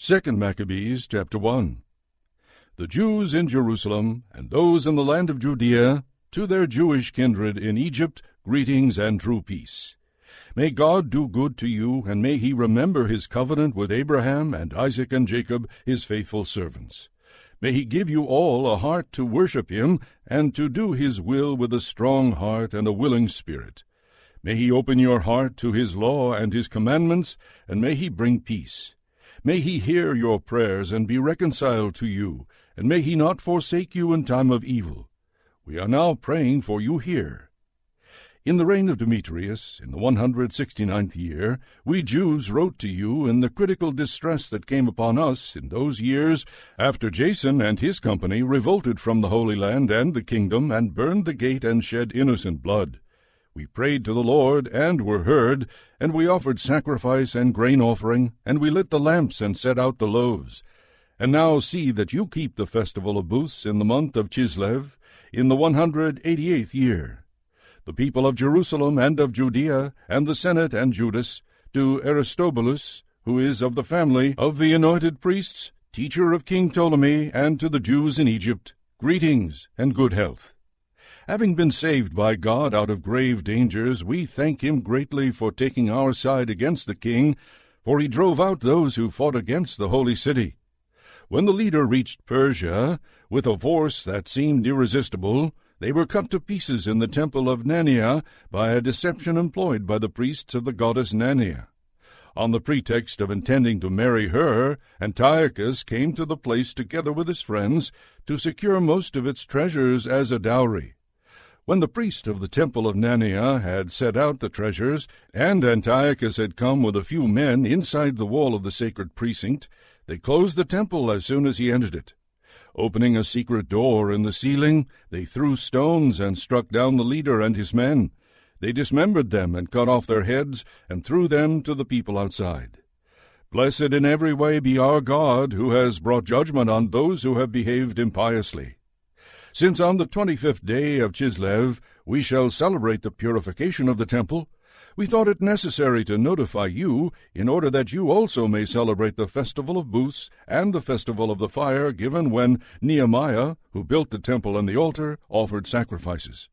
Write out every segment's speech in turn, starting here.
2 Maccabees chapter 1 The Jews in Jerusalem and those in the land of Judea, to their Jewish kindred in Egypt, greetings and true peace. May God do good to you, and may he remember his covenant with Abraham and Isaac and Jacob, his faithful servants. May he give you all a heart to worship him, and to do his will with a strong heart and a willing spirit. May he open your heart to his law and his commandments, and may he bring peace. May he hear your prayers and be reconciled to you, and may he not forsake you in time of evil. We are now praying for you here. In the reign of Demetrius, in the 169th year, we Jews wrote to you in the critical distress that came upon us in those years after Jason and his company revolted from the Holy Land and the kingdom and burned the gate and shed innocent blood. We prayed to the Lord and were heard, and we offered sacrifice and grain offering, and we lit the lamps and set out the loaves. And now see that you keep the festival of booths in the month of Chislev, in the 188th year the people of Jerusalem and of Judea, and the Senate and Judas, to Aristobulus, who is of the family of the anointed priests, teacher of King Ptolemy, and to the Jews in Egypt, greetings and good health. Having been saved by God out of grave dangers, we thank him greatly for taking our side against the king, for he drove out those who fought against the holy city. When the leader reached Persia, with a force that seemed irresistible, they were cut to pieces in the temple of Nanea by a deception employed by the priests of the goddess Nanea. On the pretext of intending to marry her, Antiochus came to the place together with his friends to secure most of its treasures as a dowry. When the priest of the temple of Nanea had set out the treasures, and Antiochus had come with a few men inside the wall of the sacred precinct, they closed the temple as soon as he entered it. Opening a secret door in the ceiling, they threw stones and struck down the leader and his men. They dismembered them and cut off their heads and threw them to the people outside. Blessed in every way be our God, who has brought judgment on those who have behaved impiously. Since on the twenty-fifth day of Chislev we shall celebrate the purification of the temple, we thought it necessary to notify you in order that you also may celebrate the festival of booths and the festival of the fire given when Nehemiah, who built the temple and the altar, offered sacrifices.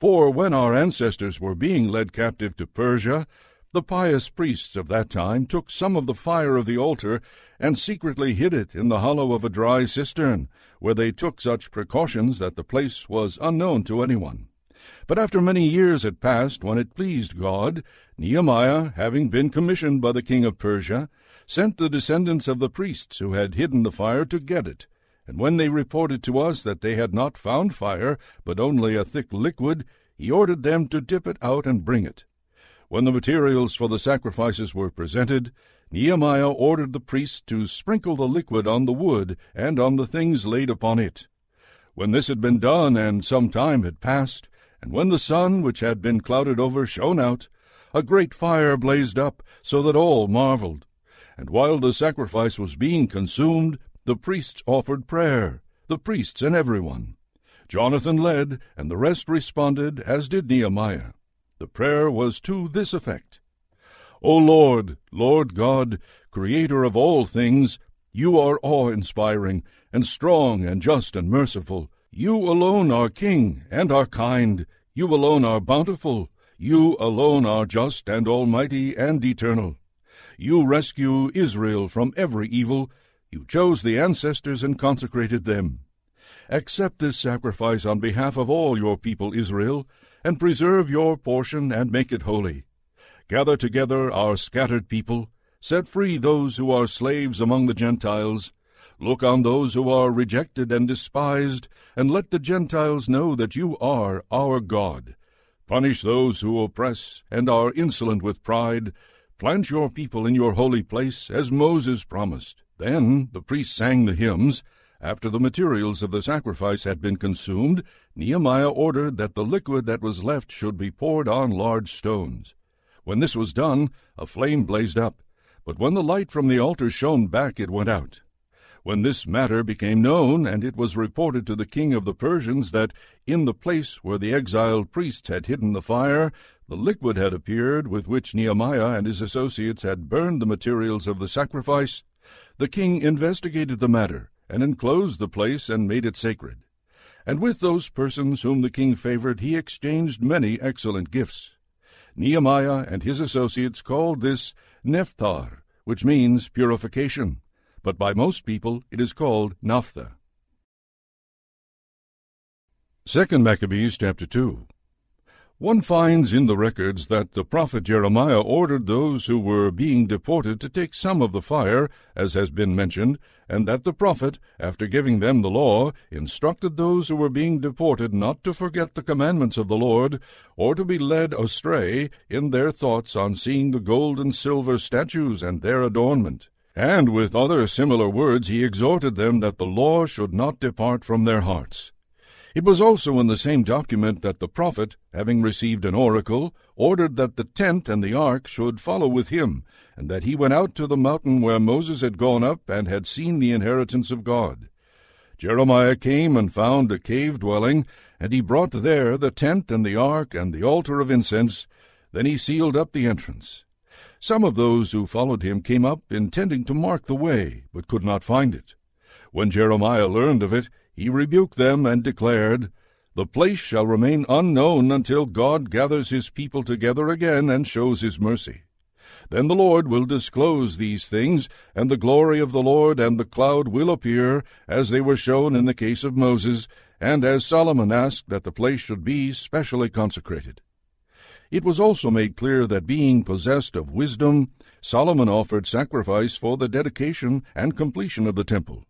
For when our ancestors were being led captive to Persia, the pious priests of that time took some of the fire of the altar and secretly hid it in the hollow of a dry cistern, where they took such precautions that the place was unknown to anyone. But after many years had passed, when it pleased God, Nehemiah, having been commissioned by the king of Persia, sent the descendants of the priests who had hidden the fire to get it. And when they reported to us that they had not found fire, but only a thick liquid, he ordered them to dip it out and bring it. When the materials for the sacrifices were presented, Nehemiah ordered the priests to sprinkle the liquid on the wood and on the things laid upon it. When this had been done and some time had passed, and when the sun, which had been clouded over, shone out, a great fire blazed up, so that all marveled. And while the sacrifice was being consumed, the priests offered prayer, the priests and everyone. Jonathan led, and the rest responded, as did Nehemiah. The prayer was to this effect O Lord, Lord God, Creator of all things, you are awe inspiring, and strong, and just, and merciful. You alone are King and are kind. You alone are bountiful. You alone are just and almighty and eternal. You rescue Israel from every evil. You chose the ancestors and consecrated them. Accept this sacrifice on behalf of all your people Israel, and preserve your portion and make it holy. Gather together our scattered people, set free those who are slaves among the Gentiles, Look on those who are rejected and despised, and let the Gentiles know that you are our God. Punish those who oppress and are insolent with pride. Plant your people in your holy place, as Moses promised. Then the priests sang the hymns. After the materials of the sacrifice had been consumed, Nehemiah ordered that the liquid that was left should be poured on large stones. When this was done, a flame blazed up, but when the light from the altar shone back, it went out. When this matter became known, and it was reported to the king of the Persians that in the place where the exiled priests had hidden the fire, the liquid had appeared with which Nehemiah and his associates had burned the materials of the sacrifice, the king investigated the matter, and enclosed the place and made it sacred. And with those persons whom the king favored, he exchanged many excellent gifts. Nehemiah and his associates called this Nephthar, which means purification, but by most people it is called Naphtha. 2 Maccabees chapter 2 one finds in the records that the prophet Jeremiah ordered those who were being deported to take some of the fire, as has been mentioned, and that the prophet, after giving them the law, instructed those who were being deported not to forget the commandments of the Lord, or to be led astray in their thoughts on seeing the gold and silver statues and their adornment. And with other similar words he exhorted them that the law should not depart from their hearts. It was also in the same document that the prophet, having received an oracle, ordered that the tent and the ark should follow with him, and that he went out to the mountain where Moses had gone up and had seen the inheritance of God. Jeremiah came and found a cave dwelling, and he brought there the tent and the ark and the altar of incense. Then he sealed up the entrance. Some of those who followed him came up, intending to mark the way, but could not find it. When Jeremiah learned of it, he rebuked them and declared, The place shall remain unknown until God gathers his people together again and shows his mercy. Then the Lord will disclose these things, and the glory of the Lord and the cloud will appear, as they were shown in the case of Moses, and as Solomon asked that the place should be specially consecrated. It was also made clear that being possessed of wisdom, Solomon offered sacrifice for the dedication and completion of the temple.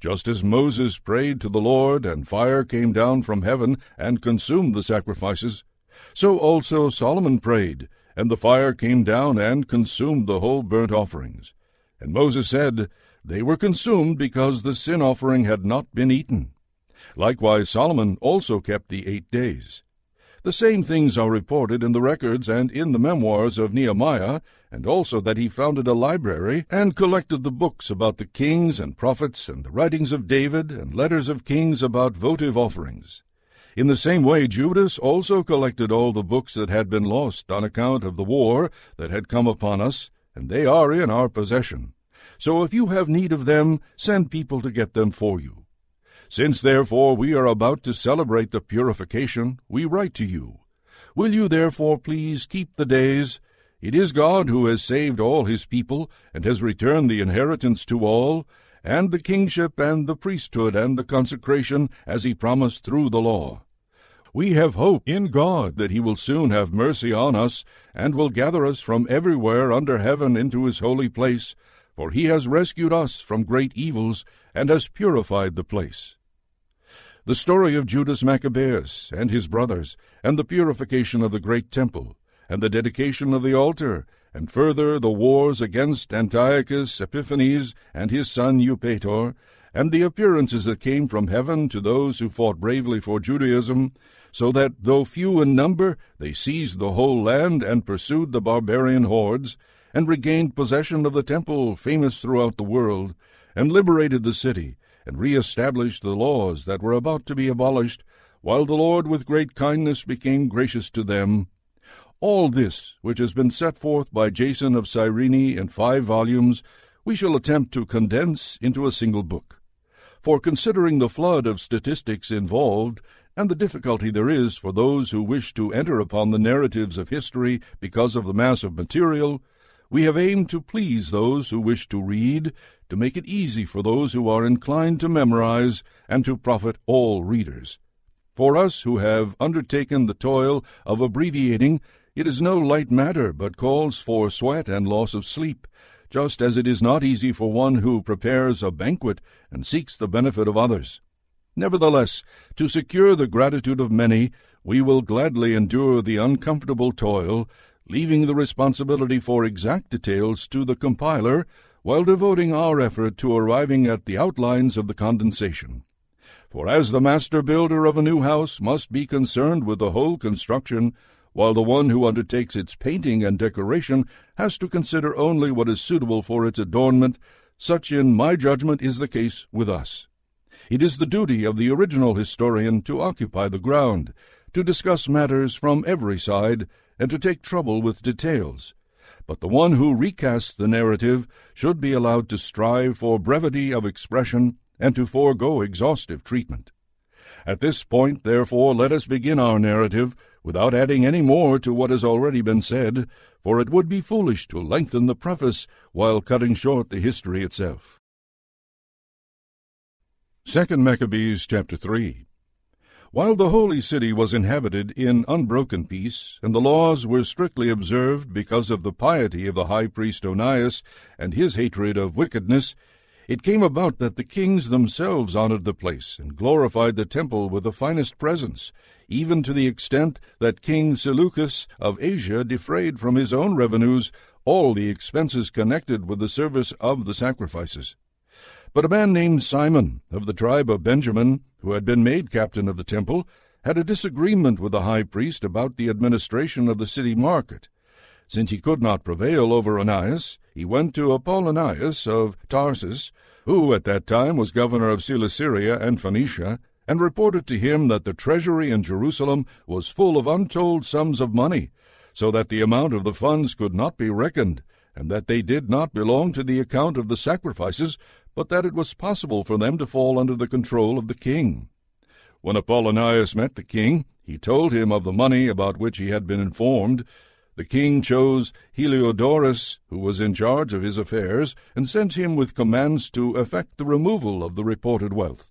Just as Moses prayed to the Lord, and fire came down from heaven and consumed the sacrifices, so also Solomon prayed, and the fire came down and consumed the whole burnt offerings. And Moses said, They were consumed because the sin offering had not been eaten. Likewise Solomon also kept the eight days. The same things are reported in the records and in the memoirs of Nehemiah, and also that he founded a library and collected the books about the kings and prophets and the writings of David and letters of kings about votive offerings. In the same way, Judas also collected all the books that had been lost on account of the war that had come upon us, and they are in our possession. So if you have need of them, send people to get them for you. Since therefore we are about to celebrate the purification, we write to you. Will you therefore please keep the days? It is God who has saved all his people, and has returned the inheritance to all, and the kingship and the priesthood and the consecration, as he promised through the law. We have hope in God that he will soon have mercy on us, and will gather us from everywhere under heaven into his holy place, for he has rescued us from great evils, and has purified the place. The story of Judas Maccabeus and his brothers, and the purification of the great temple, and the dedication of the altar, and further the wars against Antiochus Epiphanes and his son Eupator, and the appearances that came from heaven to those who fought bravely for Judaism, so that, though few in number, they seized the whole land and pursued the barbarian hordes, and regained possession of the temple famous throughout the world, and liberated the city, and re-established the laws that were about to be abolished, while the Lord with great kindness became gracious to them. All this, which has been set forth by Jason of Cyrene in five volumes, we shall attempt to condense into a single book. For considering the flood of statistics involved, and the difficulty there is for those who wish to enter upon the narratives of history because of the mass of material, we have aimed to please those who wish to read, to make it easy for those who are inclined to memorize, and to profit all readers. For us who have undertaken the toil of abbreviating, it is no light matter, but calls for sweat and loss of sleep, just as it is not easy for one who prepares a banquet and seeks the benefit of others. Nevertheless, to secure the gratitude of many, we will gladly endure the uncomfortable toil leaving the responsibility for exact details to the compiler while devoting our effort to arriving at the outlines of the condensation. For as the master builder of a new house must be concerned with the whole construction, while the one who undertakes its painting and decoration has to consider only what is suitable for its adornment, such in my judgment is the case with us. It is the duty of the original historian to occupy the ground, to discuss matters from every side, and to take trouble with details. But the one who recasts the narrative should be allowed to strive for brevity of expression and to forego exhaustive treatment. At this point, therefore, let us begin our narrative without adding any more to what has already been said, for it would be foolish to lengthen the preface while cutting short the history itself. Second Maccabees chapter 3 While the holy city was inhabited in unbroken peace, and the laws were strictly observed because of the piety of the high priest Onias and his hatred of wickedness, it came about that the kings themselves honored the place and glorified the temple with the finest presents, even to the extent that King Seleucus of Asia defrayed from his own revenues all the expenses connected with the service of the sacrifices. But a man named Simon, of the tribe of Benjamin, who had been made captain of the temple, had a disagreement with the high priest about the administration of the city market. Since he could not prevail over Onias, he went to Apollonius of Tarsus, who at that time was governor of Coelesyria and Phoenicia, and reported to him that the treasury in Jerusalem was full of untold sums of money, so that the amount of the funds could not be reckoned, and that they did not belong to the account of the sacrifices, but that it was possible for them to fall under the control of the king. When Apollonius met the king, he told him of the money about which he had been informed, the king chose Heliodorus, who was in charge of his affairs, and sent him with commands to effect the removal of the reported wealth.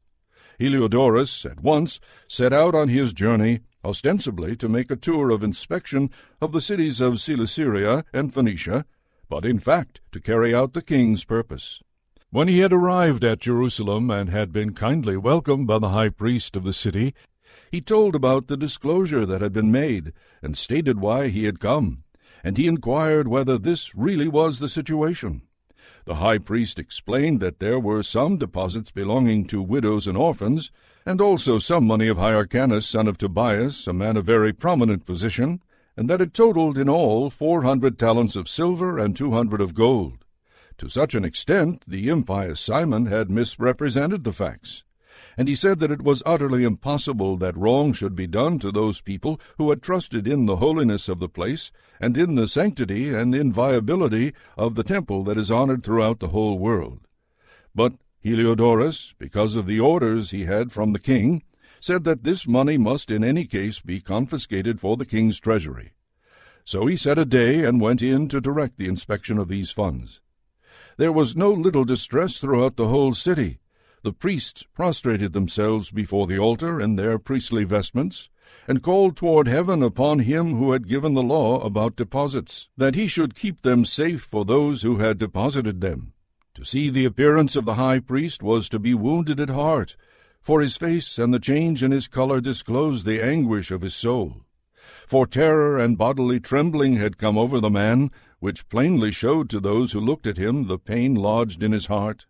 Heliodorus at once set out on his journey, ostensibly to make a tour of inspection of the cities of Coelesyria and Phoenicia, but in fact to carry out the king's purpose. When he had arrived at Jerusalem and had been kindly welcomed by the high priest of the city, he told about the disclosure that had been made, and stated why he had come, and he inquired whether this really was the situation. The high priest explained that there were some deposits belonging to widows and orphans, and also some money of Hyrcanus, son of Tobias, a man of very prominent position, and that it totaled in all four hundred talents of silver and two hundred of gold. To such an extent the impious Simon had misrepresented the facts and he said that it was utterly impossible that wrong should be done to those people who had trusted in the holiness of the place, and in the sanctity and inviolability of the temple that is honored throughout the whole world. But Heliodorus, because of the orders he had from the king, said that this money must in any case be confiscated for the king's treasury. So he set a day and went in to direct the inspection of these funds. There was no little distress throughout the whole city, the priests prostrated themselves before the altar in their priestly vestments, and called toward heaven upon him who had given the law about deposits, that he should keep them safe for those who had deposited them. To see the appearance of the high priest was to be wounded at heart, for his face and the change in his color disclosed the anguish of his soul. For terror and bodily trembling had come over the man, which plainly showed to those who looked at him the pain lodged in his heart.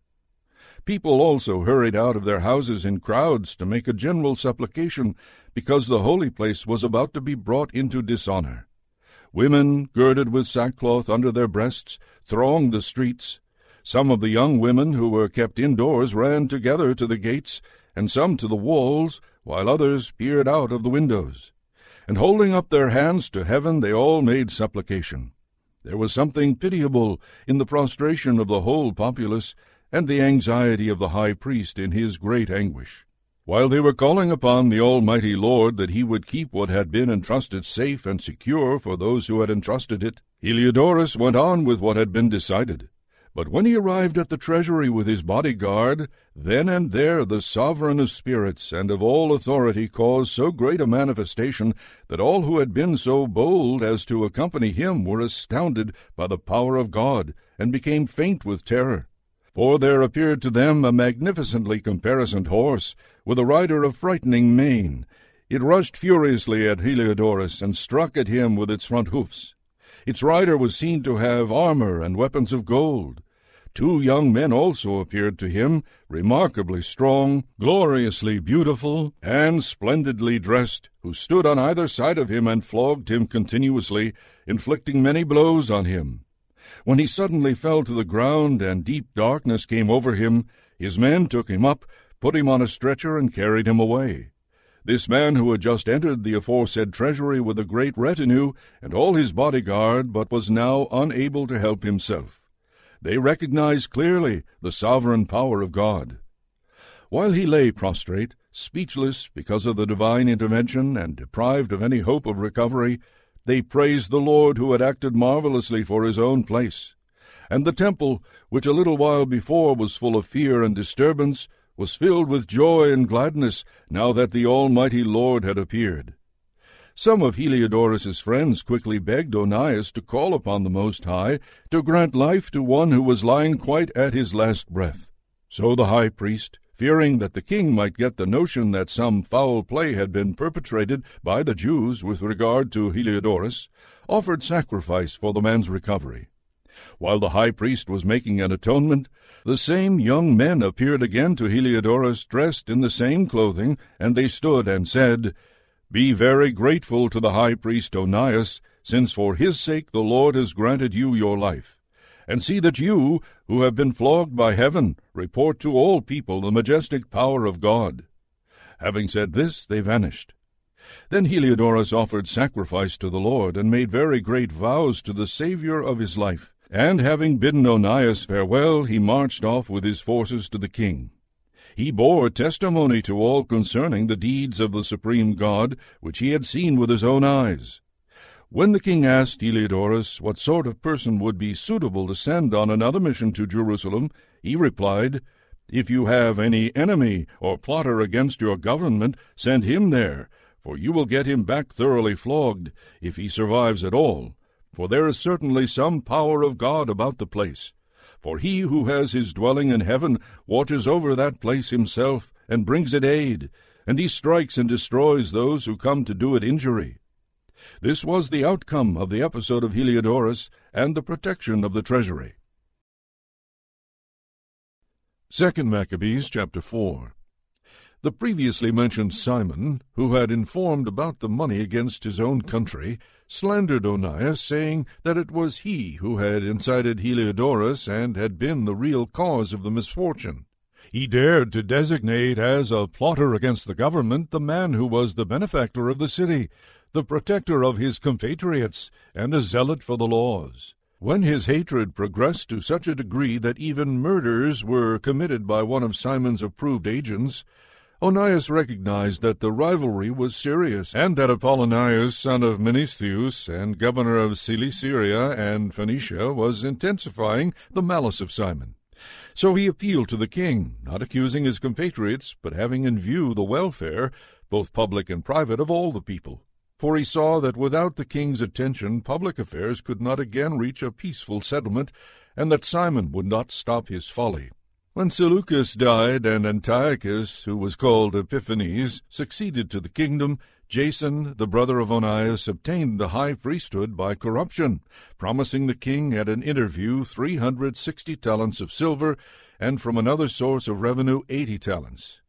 People also hurried out of their houses in crowds to make a general supplication, because the holy place was about to be brought into dishonor. Women, girded with sackcloth under their breasts, thronged the streets. Some of the young women who were kept indoors ran together to the gates, and some to the walls, while others peered out of the windows. And holding up their hands to heaven, they all made supplication. There was something pitiable in the prostration of the whole populace, and the anxiety of the high priest in his great anguish. While they were calling upon the Almighty Lord that he would keep what had been entrusted safe and secure for those who had entrusted it, Heliodorus went on with what had been decided. But when he arrived at the treasury with his bodyguard, then and there the sovereign of spirits and of all authority caused so great a manifestation that all who had been so bold as to accompany him were astounded by the power of God, and became faint with terror. For there appeared to them a magnificently caparisoned horse, with a rider of frightening mien. It rushed furiously at Heliodorus, and struck at him with its front hoofs. Its rider was seen to have armor and weapons of gold. Two young men also appeared to him, remarkably strong, gloriously beautiful, and splendidly dressed, who stood on either side of him and flogged him continuously, inflicting many blows on him. When he suddenly fell to the ground and deep darkness came over him, his men took him up, put him on a stretcher, and carried him away. This man who had just entered the aforesaid treasury with a great retinue and all his bodyguard, but was now unable to help himself. They recognized clearly the sovereign power of God. While he lay prostrate, speechless because of the divine intervention and deprived of any hope of recovery, they praised the Lord who had acted marvelously for his own place. And the temple, which a little while before was full of fear and disturbance, was filled with joy and gladness now that the Almighty Lord had appeared. Some of Heliodorus's friends quickly begged Onias to call upon the Most High to grant life to one who was lying quite at his last breath. So the high priest, fearing that the king might get the notion that some foul play had been perpetrated by the Jews with regard to Heliodorus, offered sacrifice for the man's recovery. While the high priest was making an atonement, the same young men appeared again to Heliodorus dressed in the same clothing, and they stood and said, Be very grateful to the high priest Onias, since for his sake the Lord has granted you your life and see that you, who have been flogged by heaven, report to all people the majestic power of God. Having said this, they vanished. Then Heliodorus offered sacrifice to the Lord, and made very great vows to the Saviour of his life. And having bidden Onias farewell, he marched off with his forces to the king. He bore testimony to all concerning the deeds of the supreme God, which he had seen with his own eyes. When the king asked Heliodorus what sort of person would be suitable to send on another mission to Jerusalem, he replied, If you have any enemy or plotter against your government, send him there, for you will get him back thoroughly flogged, if he survives at all. For there is certainly some power of God about the place. For he who has his dwelling in heaven watches over that place himself, and brings it aid, and he strikes and destroys those who come to do it injury. This was the outcome of the episode of Heliodorus and the protection of the treasury. 2 Maccabees chapter 4 The previously mentioned Simon, who had informed about the money against his own country, slandered Onias, saying that it was he who had incited Heliodorus and had been the real cause of the misfortune. He dared to designate as a plotter against the government the man who was the benefactor of the city, the protector of his compatriots, and a zealot for the laws. When his hatred progressed to such a degree that even murders were committed by one of Simon's approved agents, Onias recognized that the rivalry was serious, and that Apollonius, son of Menestheus, and governor of Cilicia and Phoenicia, was intensifying the malice of Simon. So he appealed to the king, not accusing his compatriots, but having in view the welfare, both public and private, of all the people for he saw that without the king's attention public affairs could not again reach a peaceful settlement, and that Simon would not stop his folly. When Seleucus died and Antiochus, who was called Epiphanes, succeeded to the kingdom, Jason, the brother of Onias, obtained the high priesthood by corruption, promising the king at an interview three hundred sixty talents of silver, and from another source of revenue eighty talents.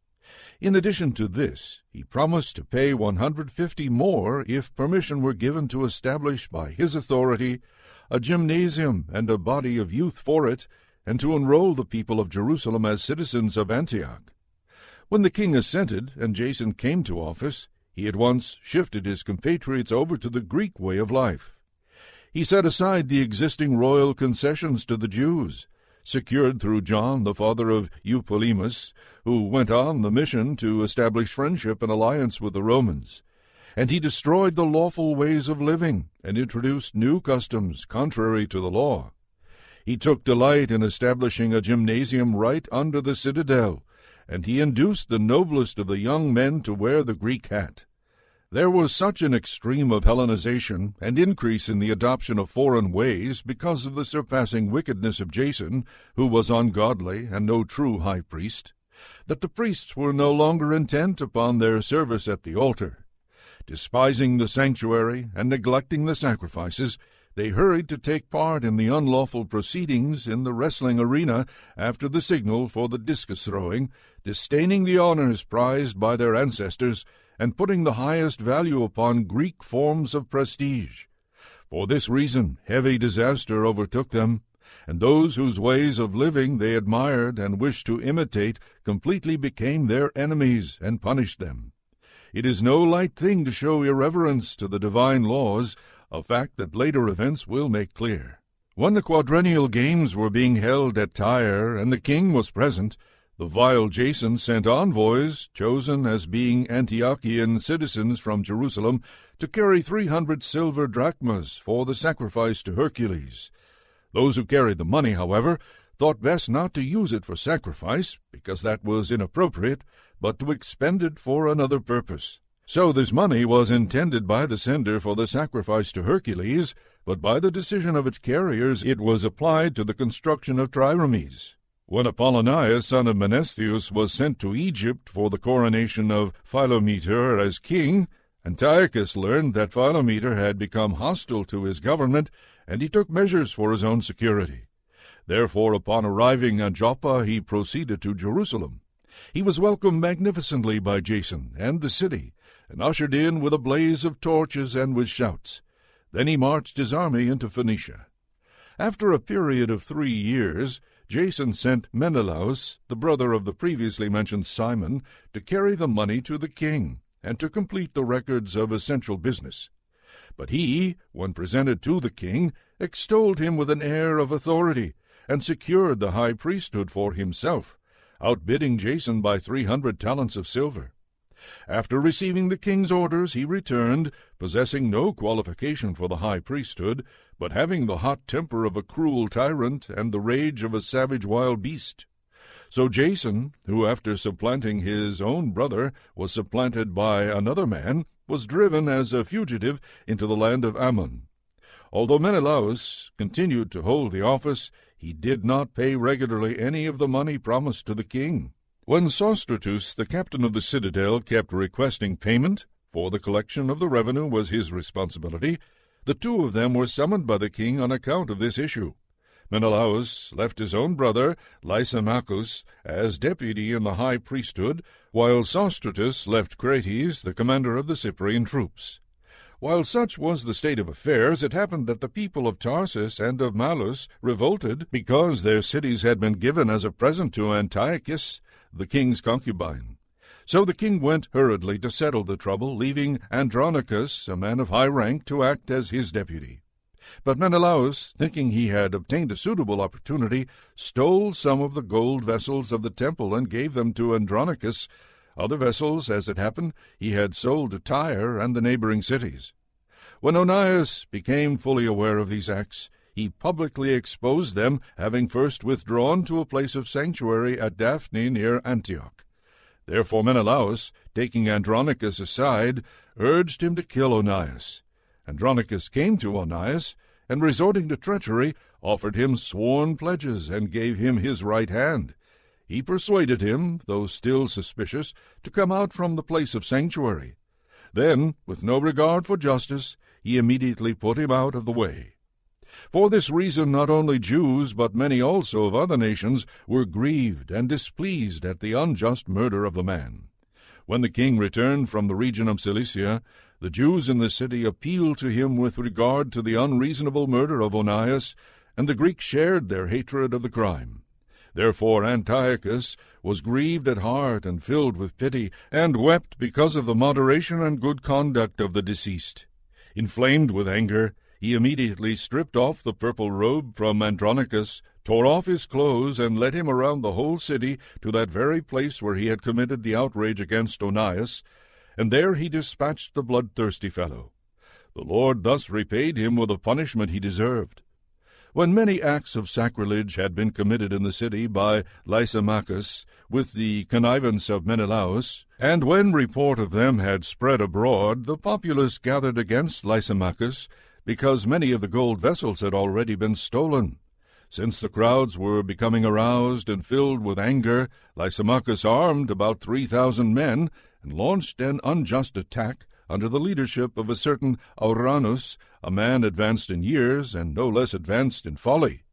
In addition to this, he promised to pay 150 more if permission were given to establish by his authority a gymnasium and a body of youth for it, and to enroll the people of Jerusalem as citizens of Antioch. When the king assented and Jason came to office, he at once shifted his compatriots over to the Greek way of life. He set aside the existing royal concessions to the Jews secured through John, the father of Eupolemus, who went on the mission to establish friendship and alliance with the Romans. And he destroyed the lawful ways of living, and introduced new customs contrary to the law. He took delight in establishing a gymnasium right under the citadel, and he induced the noblest of the young men to wear the Greek hat. There was such an extreme of Hellenization and increase in the adoption of foreign ways because of the surpassing wickedness of Jason, who was ungodly and no true high priest, that the priests were no longer intent upon their service at the altar. Despising the sanctuary and neglecting the sacrifices, they hurried to take part in the unlawful proceedings in the wrestling arena after the signal for the discus throwing, disdaining the honors prized by their ancestors and putting the highest value upon Greek forms of prestige. For this reason, heavy disaster overtook them, and those whose ways of living they admired and wished to imitate completely became their enemies and punished them. It is no light thing to show irreverence to the divine laws, a fact that later events will make clear. When the quadrennial games were being held at Tyre and the king was present, the vile Jason sent envoys, chosen as being Antiochian citizens from Jerusalem, to carry three hundred silver drachmas for the sacrifice to Hercules. Those who carried the money, however, thought best not to use it for sacrifice, because that was inappropriate, but to expend it for another purpose. So this money was intended by the sender for the sacrifice to Hercules, but by the decision of its carriers it was applied to the construction of triremes. When Apollonius, son of Menestheus, was sent to Egypt for the coronation of Philometor as king, Antiochus learned that Philometor had become hostile to his government, and he took measures for his own security. Therefore, upon arriving at Joppa, he proceeded to Jerusalem. He was welcomed magnificently by Jason and the city, and ushered in with a blaze of torches and with shouts. Then he marched his army into Phoenicia. After a period of three years, Jason sent Menelaus, the brother of the previously mentioned Simon, to carry the money to the king, and to complete the records of essential business. But he, when presented to the king, extolled him with an air of authority, and secured the high priesthood for himself, outbidding Jason by three hundred talents of silver. After receiving the king's orders, he returned, possessing no qualification for the high priesthood, but having the hot temper of a cruel tyrant and the rage of a savage wild beast. So Jason, who after supplanting his own brother was supplanted by another man, was driven as a fugitive into the land of Ammon. Although Menelaus continued to hold the office, he did not pay regularly any of the money promised to the king. When Sostratus, the captain of the citadel, kept requesting payment, for the collection of the revenue was his responsibility, the two of them were summoned by the king on account of this issue. Menelaus left his own brother, Lysimachus, as deputy in the high priesthood, while Sostratus left Crates, the commander of the Cyprian troops. While such was the state of affairs, it happened that the people of Tarsus and of Mallus revolted because their cities had been given as a present to Antiochus, the king's concubine. So the king went hurriedly to settle the trouble, leaving Andronicus, a man of high rank, to act as his deputy. But Menelaus, thinking he had obtained a suitable opportunity, stole some of the gold vessels of the temple and gave them to Andronicus. Other vessels, as it happened, he had sold to Tyre and the neighboring cities. When Onias became fully aware of these acts, he publicly exposed them, having first withdrawn to a place of sanctuary at Daphne near Antioch. Therefore Menelaus, taking Andronicus aside, urged him to kill Onias. Andronicus came to Onias, and resorting to treachery, offered him sworn pledges, and gave him his right hand. He persuaded him, though still suspicious, to come out from the place of sanctuary. Then, with no regard for justice, he immediately put him out of the way. For this reason, not only Jews, but many also of other nations, were grieved and displeased at the unjust murder of the man. When the king returned from the region of Cilicia, the Jews in the city appealed to him with regard to the unreasonable murder of Onias, and the Greeks shared their hatred of the crime. Therefore Antiochus was grieved at heart and filled with pity, and wept because of the moderation and good conduct of the deceased. Inflamed with anger, he immediately stripped off the purple robe from Andronicus, tore off his clothes, and led him around the whole city to that very place where he had committed the outrage against Onias, and there he dispatched the bloodthirsty fellow. The Lord thus repaid him with the punishment he deserved. When many acts of sacrilege had been committed in the city by Lysimachus, with the connivance of Menelaus, and when report of them had spread abroad, the populace gathered against Lysimachus, because many of the gold vessels had already been stolen. Since the crowds were becoming aroused and filled with anger, Lysimachus armed about three thousand men and launched an unjust attack under the leadership of a certain Auranus, a man advanced in years and no less advanced in folly.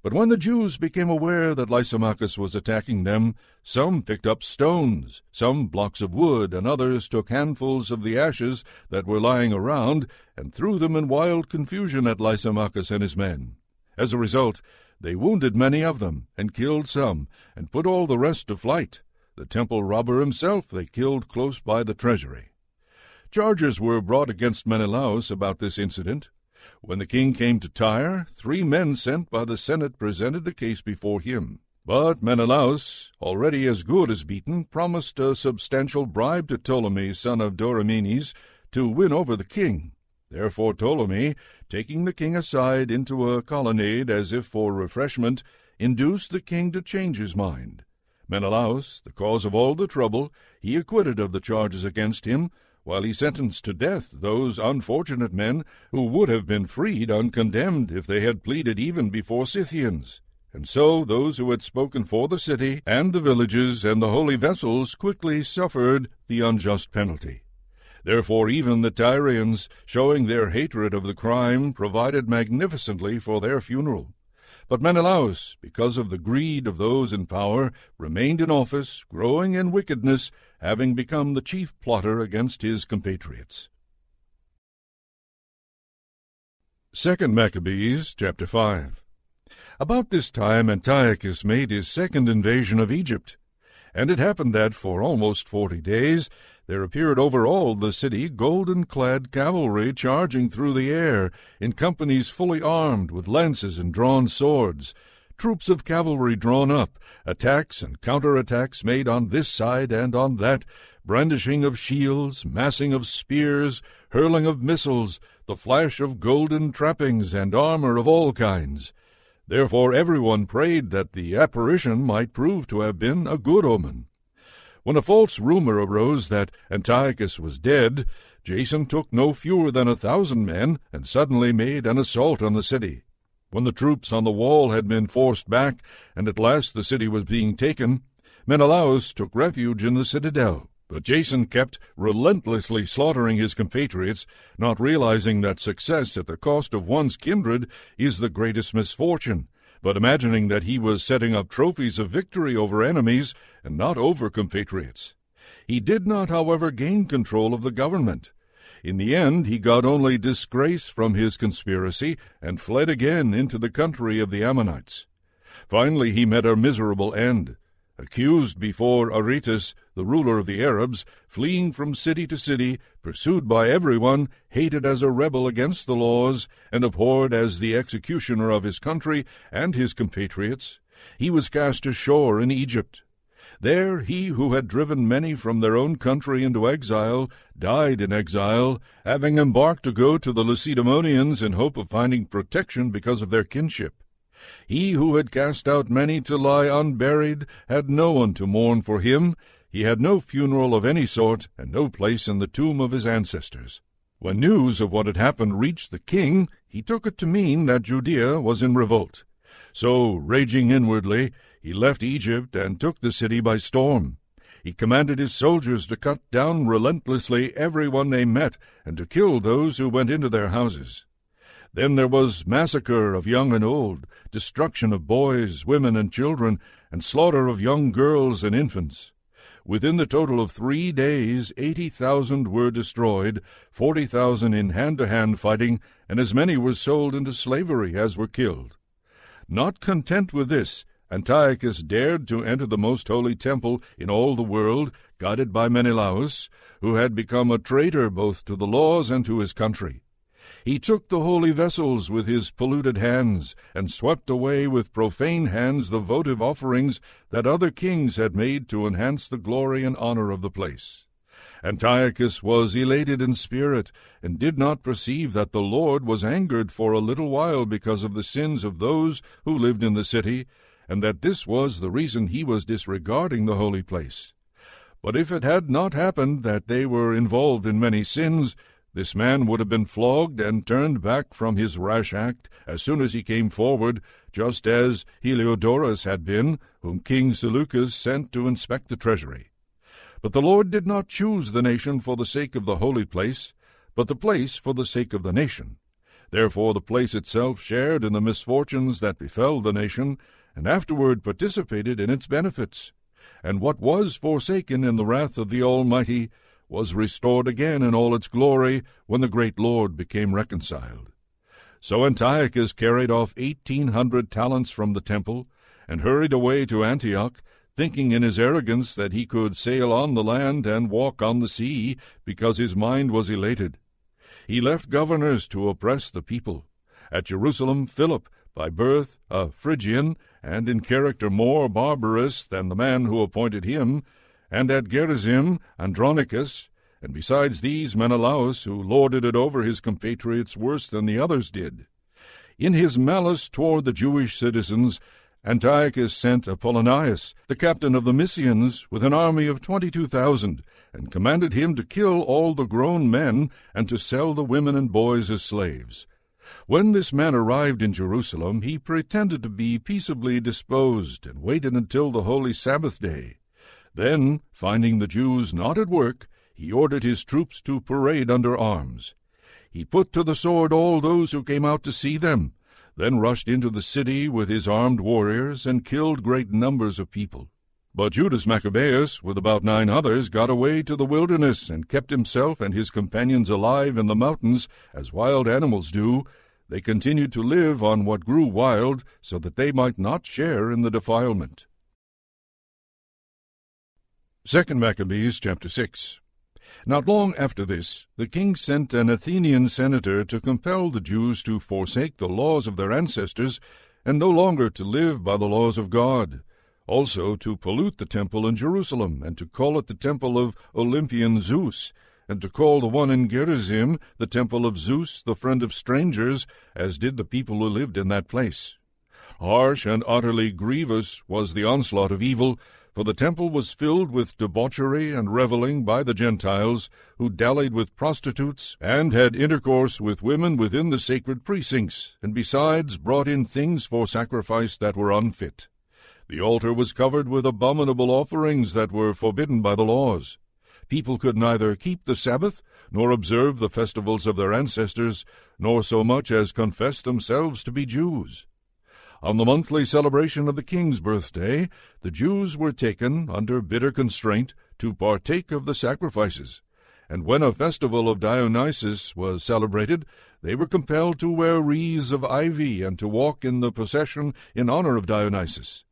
But when the Jews became aware that Lysimachus was attacking them, some picked up stones, some blocks of wood, and others took handfuls of the ashes that were lying around and threw them in wild confusion at Lysimachus and his men. As a result, they wounded many of them, and killed some, and put all the rest to flight. the temple robber himself they killed close by the treasury. Charges were brought against Menelaus about this incident. When the king came to Tyre, three men sent by the Senate presented the case before him. But Menelaus, already as good as beaten, promised a substantial bribe to Ptolemy, son of Dorymenes, to win over the king. Therefore Ptolemy, taking the king aside into a colonnade as if for refreshment, induced the king to change his mind. Menelaus, the cause of all the trouble, he acquitted of the charges against him, while he sentenced to death those unfortunate men who would have been freed uncondemned if they had pleaded even before Scythians. And so those who had spoken for the city and the villages and the holy vessels quickly suffered the unjust penalty. Therefore even the Tyrians, showing their hatred of the crime, provided magnificently for their funeral. But Menelaus, because of the greed of those in power, remained in office, growing in wickedness, having become the chief plotter against his compatriots. Second Maccabees, chapter 5. About this time Antiochus made his second invasion of Egypt. And it happened that for almost forty days there appeared over all the city golden clad cavalry charging through the air, in companies fully armed with lances and drawn swords, troops of cavalry drawn up, attacks and counter-attacks made on this side and on that, brandishing of shields, massing of spears, hurling of missiles, the flash of golden trappings and armor of all kinds. Therefore everyone prayed that the apparition might prove to have been a good omen. When a false rumor arose that Antiochus was dead, Jason took no fewer than a thousand men and suddenly made an assault on the city. When the troops on the wall had been forced back, and at last the city was being taken, Menelaus took refuge in the citadel. But Jason kept relentlessly slaughtering his compatriots, not realizing that success at the cost of one's kindred is the greatest misfortune, but imagining that he was setting up trophies of victory over enemies and not over compatriots. He did not, however, gain control of the government. In the end, he got only disgrace from his conspiracy and fled again into the country of the Ammonites. Finally, he met a miserable end accused before Aretas, the ruler of the Arabs, fleeing from city to city, pursued by everyone, hated as a rebel against the laws, and abhorred as the executioner of his country and his compatriots, he was cast ashore in Egypt. There he who had driven many from their own country into exile died in exile, having embarked to go to the Lacedaemonians in hope of finding protection because of their kinship. He who had cast out many to lie unburied had no one to mourn for him. He had no funeral of any sort, and no place in the tomb of his ancestors. When news of what had happened reached the king, he took it to mean that Judea was in revolt. So, raging inwardly, he left Egypt and took the city by storm. He commanded his soldiers to cut down relentlessly every one they met, and to kill those who went into their houses. Then there was massacre of young and old, destruction of boys, women, and children, and slaughter of young girls and infants. Within the total of three days, eighty thousand were destroyed, forty thousand in hand-to-hand fighting, and as many were sold into slavery as were killed. Not content with this, Antiochus dared to enter the most holy temple in all the world, guided by Menelaus, who had become a traitor both to the laws and to his country. He took the holy vessels with his polluted hands, and swept away with profane hands the votive offerings that other kings had made to enhance the glory and honor of the place. Antiochus was elated in spirit, and did not perceive that the Lord was angered for a little while because of the sins of those who lived in the city, and that this was the reason he was disregarding the holy place. But if it had not happened that they were involved in many sins, this man would have been flogged and turned back from his rash act as soon as he came forward, just as Heliodorus had been, whom King Seleucus sent to inspect the treasury. But the Lord did not choose the nation for the sake of the holy place, but the place for the sake of the nation. Therefore the place itself shared in the misfortunes that befell the nation, and afterward participated in its benefits. And what was forsaken in the wrath of the Almighty was restored again in all its glory when the great Lord became reconciled. So Antiochus carried off eighteen hundred talents from the temple, and hurried away to Antioch, thinking in his arrogance that he could sail on the land and walk on the sea, because his mind was elated. He left governors to oppress the people. At Jerusalem, Philip, by birth a Phrygian, and in character more barbarous than the man who appointed him, and at Gerizim, Andronicus, and besides these Menelaus, who lorded it over his compatriots worse than the others did. In his malice toward the Jewish citizens, Antiochus sent Apollonius, the captain of the Mysians, with an army of twenty-two thousand, and commanded him to kill all the grown men, and to sell the women and boys as slaves. When this man arrived in Jerusalem, he pretended to be peaceably disposed, and waited until the holy Sabbath day. Then, finding the Jews not at work, he ordered his troops to parade under arms. He put to the sword all those who came out to see them, then rushed into the city with his armed warriors, and killed great numbers of people. But Judas Maccabeus, with about nine others, got away to the wilderness, and kept himself and his companions alive in the mountains, as wild animals do. They continued to live on what grew wild, so that they might not share in the defilement. Second Maccabees chapter 6 not long after this, the king sent an Athenian senator to compel the Jews to forsake the laws of their ancestors, and no longer to live by the laws of God, also to pollute the temple in Jerusalem, and to call it the temple of Olympian Zeus, and to call the one in Gerizim the temple of Zeus, the friend of strangers, as did the people who lived in that place. Harsh and utterly grievous was the onslaught of evil, for the temple was filled with debauchery and reveling by the Gentiles, who dallied with prostitutes, and had intercourse with women within the sacred precincts, and besides brought in things for sacrifice that were unfit. The altar was covered with abominable offerings that were forbidden by the laws. People could neither keep the Sabbath, nor observe the festivals of their ancestors, nor so much as confess themselves to be Jews. On the monthly celebration of the king's birthday, the Jews were taken, under bitter constraint, to partake of the sacrifices. And when a festival of Dionysus was celebrated, they were compelled to wear wreaths of ivy and to walk in the procession in honor of Dionysus.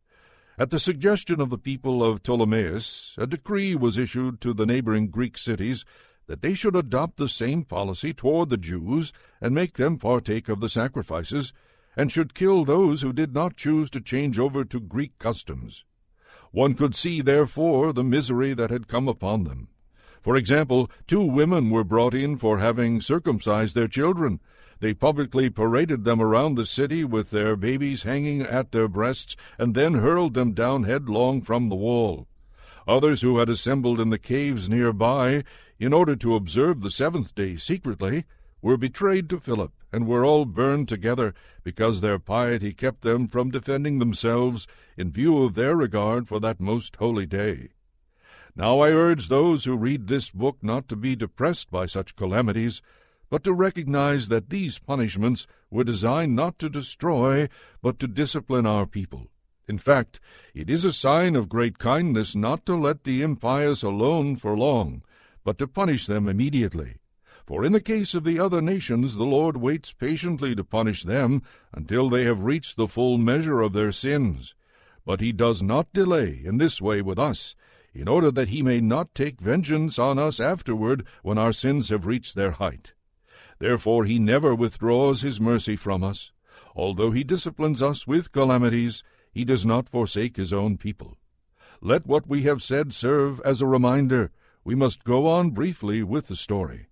At the suggestion of the people of Ptolemais, a decree was issued to the neighboring Greek cities that they should adopt the same policy toward the Jews and make them partake of the sacrifices, and should kill those who did not choose to change over to Greek customs. One could see, therefore, the misery that had come upon them. For example, two women were brought in for having circumcised their children. They publicly paraded them around the city with their babies hanging at their breasts, and then hurled them down headlong from the wall. Others who had assembled in the caves near by, in order to observe the seventh day secretly, were betrayed to Philip, and were all burned together, because their piety kept them from defending themselves in view of their regard for that most holy day. Now I urge those who read this book not to be depressed by such calamities, but to recognize that these punishments were designed not to destroy, but to discipline our people. In fact, it is a sign of great kindness not to let the impious alone for long, but to punish them immediately. For in the case of the other nations, the Lord waits patiently to punish them until they have reached the full measure of their sins. But he does not delay in this way with us, in order that he may not take vengeance on us afterward when our sins have reached their height. Therefore he never withdraws his mercy from us. Although he disciplines us with calamities, he does not forsake his own people. Let what we have said serve as a reminder. We must go on briefly with the story.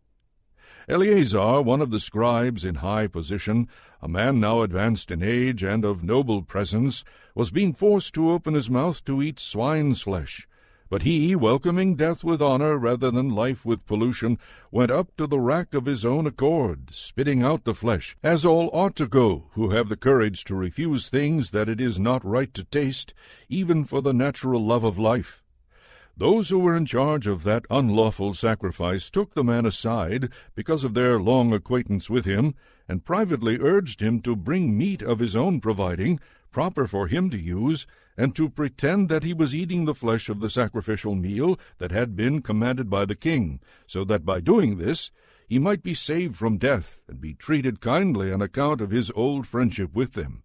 Eleazar, one of the scribes in high position, a man now advanced in age and of noble presence, was being forced to open his mouth to eat swine's flesh. But he, welcoming death with honor rather than life with pollution, went up to the rack of his own accord, spitting out the flesh, as all ought to go who have the courage to refuse things that it is not right to taste, even for the natural love of life. Those who were in charge of that unlawful sacrifice took the man aside because of their long acquaintance with him, and privately urged him to bring meat of his own providing, proper for him to use, and to pretend that he was eating the flesh of the sacrificial meal that had been commanded by the king, so that by doing this he might be saved from death and be treated kindly on account of his old friendship with them.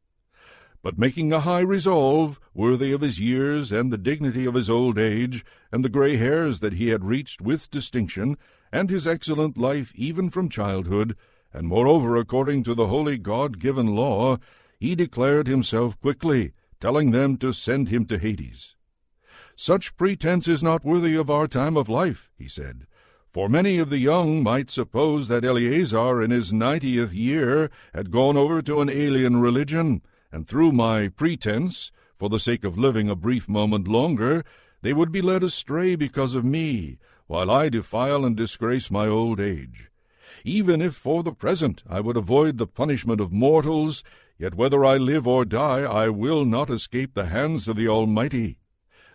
but making a high resolve, worthy of his years and the dignity of his old age, and the grey hairs that he had reached with distinction, and his excellent life even from childhood, and moreover according to the holy God given law, he declared himself quickly, telling them to send him to Hades. Such pretense is not worthy of our time of life, he said. For many of the young might suppose that Eleazar in his ninetieth year had gone over to an alien religion, and through my pretense, for the sake of living a brief moment longer, they would be led astray because of me, while I defile and disgrace my old age. Even if for the present I would avoid the punishment of mortals, yet whether I live or die, I will not escape the hands of the Almighty.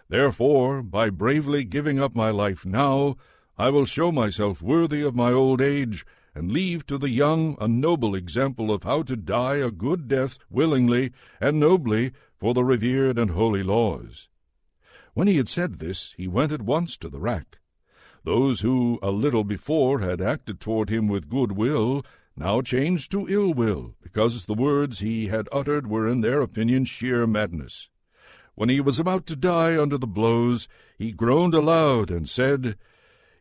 Therefore, by bravely giving up my life now, I will show myself worthy of my old age, and leave to the young a noble example of how to die a good death willingly and nobly for the revered and holy laws. When he had said this, he went at once to the rack. Those who a little before had acted toward him with good will now changed to ill will, because the words he had uttered were in their opinion sheer madness. When he was about to die under the blows, he groaned aloud and said,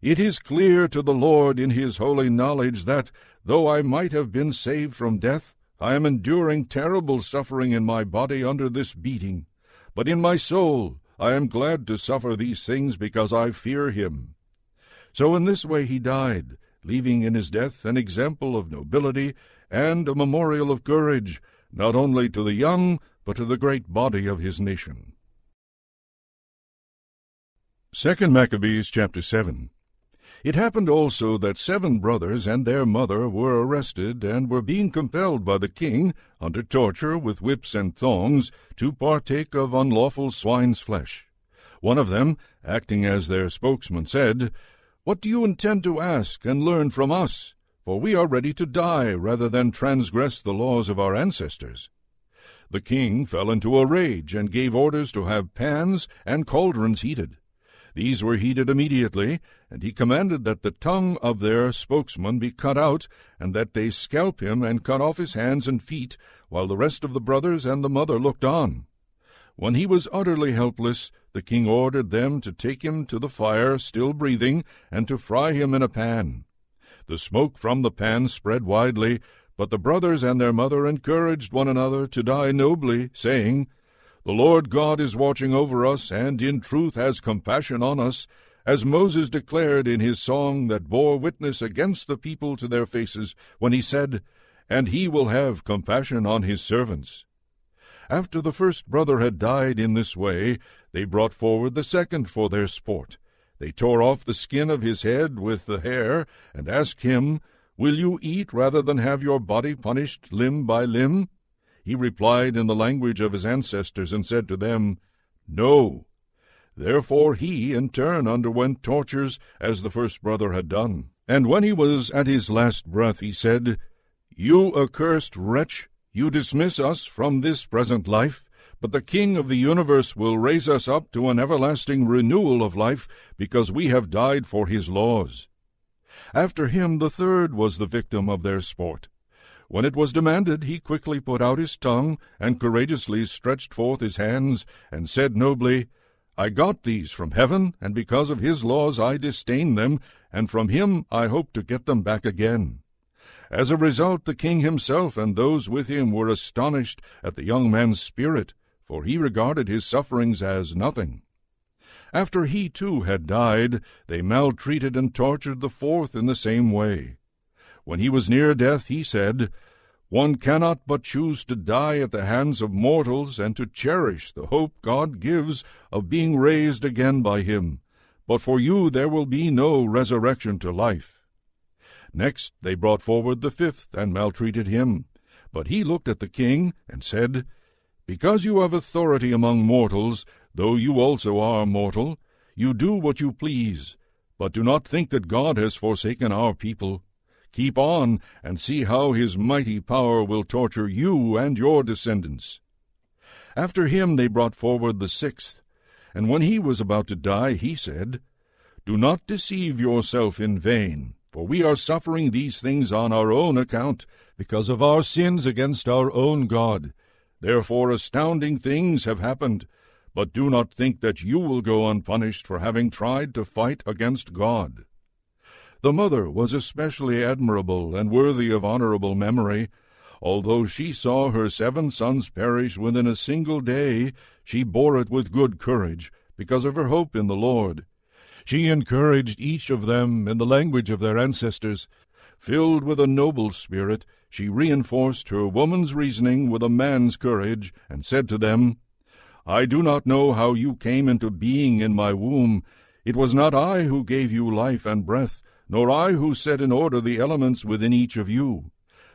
It is clear to the Lord in his holy knowledge that, though I might have been saved from death, I am enduring terrible suffering in my body under this beating. But in my soul I am glad to suffer these things because I fear him. So in this way he died, leaving in his death an example of nobility and a memorial of courage, not only to the young, but to the great body of his nation. Second Maccabees chapter 7 It happened also that seven brothers and their mother were arrested and were being compelled by the king, under torture with whips and thongs, to partake of unlawful swine's flesh. One of them, acting as their spokesman, said, What do you intend to ask and learn from us? For we are ready to die rather than transgress the laws of our ancestors. The king fell into a rage and gave orders to have pans and cauldrons heated. These were heated immediately, and he commanded that the tongue of their spokesman be cut out, and that they scalp him and cut off his hands and feet, while the rest of the brothers and the mother looked on. When he was utterly helpless, the king ordered them to take him to the fire, still breathing, and to fry him in a pan. The smoke from the pan spread widely, but the brothers and their mother encouraged one another to die nobly, saying, The Lord God is watching over us, and in truth has compassion on us, as Moses declared in his song that bore witness against the people to their faces, when he said, And he will have compassion on his servants. After the first brother had died in this way, they brought forward the second for their sport. They tore off the skin of his head with the hair, and asked him, Will you eat rather than have your body punished limb by limb? He replied in the language of his ancestors and said to them, No. Therefore he in turn underwent tortures as the first brother had done. And when he was at his last breath, he said, You accursed wretch, you dismiss us from this present life, but the King of the universe will raise us up to an everlasting renewal of life, because we have died for his laws. After him the third was the victim of their sport. When it was demanded, he quickly put out his tongue, and courageously stretched forth his hands, and said nobly, I got these from heaven, and because of his laws I disdain them, and from him I hope to get them back again. As a result, the king himself and those with him were astonished at the young man's spirit, for he regarded his sufferings as nothing. After he too had died, they maltreated and tortured the fourth in the same way. When he was near death, he said, One cannot but choose to die at the hands of mortals and to cherish the hope God gives of being raised again by him. But for you there will be no resurrection to life. Next they brought forward the fifth and maltreated him. But he looked at the king and said, Because you have authority among mortals, Though you also are mortal, you do what you please, but do not think that God has forsaken our people. Keep on, and see how his mighty power will torture you and your descendants. After him they brought forward the sixth, and when he was about to die, he said, Do not deceive yourself in vain, for we are suffering these things on our own account, because of our sins against our own God. Therefore astounding things have happened. But do not think that you will go unpunished for having tried to fight against God. The mother was especially admirable and worthy of honorable memory. Although she saw her seven sons perish within a single day, she bore it with good courage, because of her hope in the Lord. She encouraged each of them in the language of their ancestors. Filled with a noble spirit, she reinforced her woman's reasoning with a man's courage, and said to them, I do not know how you came into being in my womb. It was not I who gave you life and breath, nor I who set in order the elements within each of you.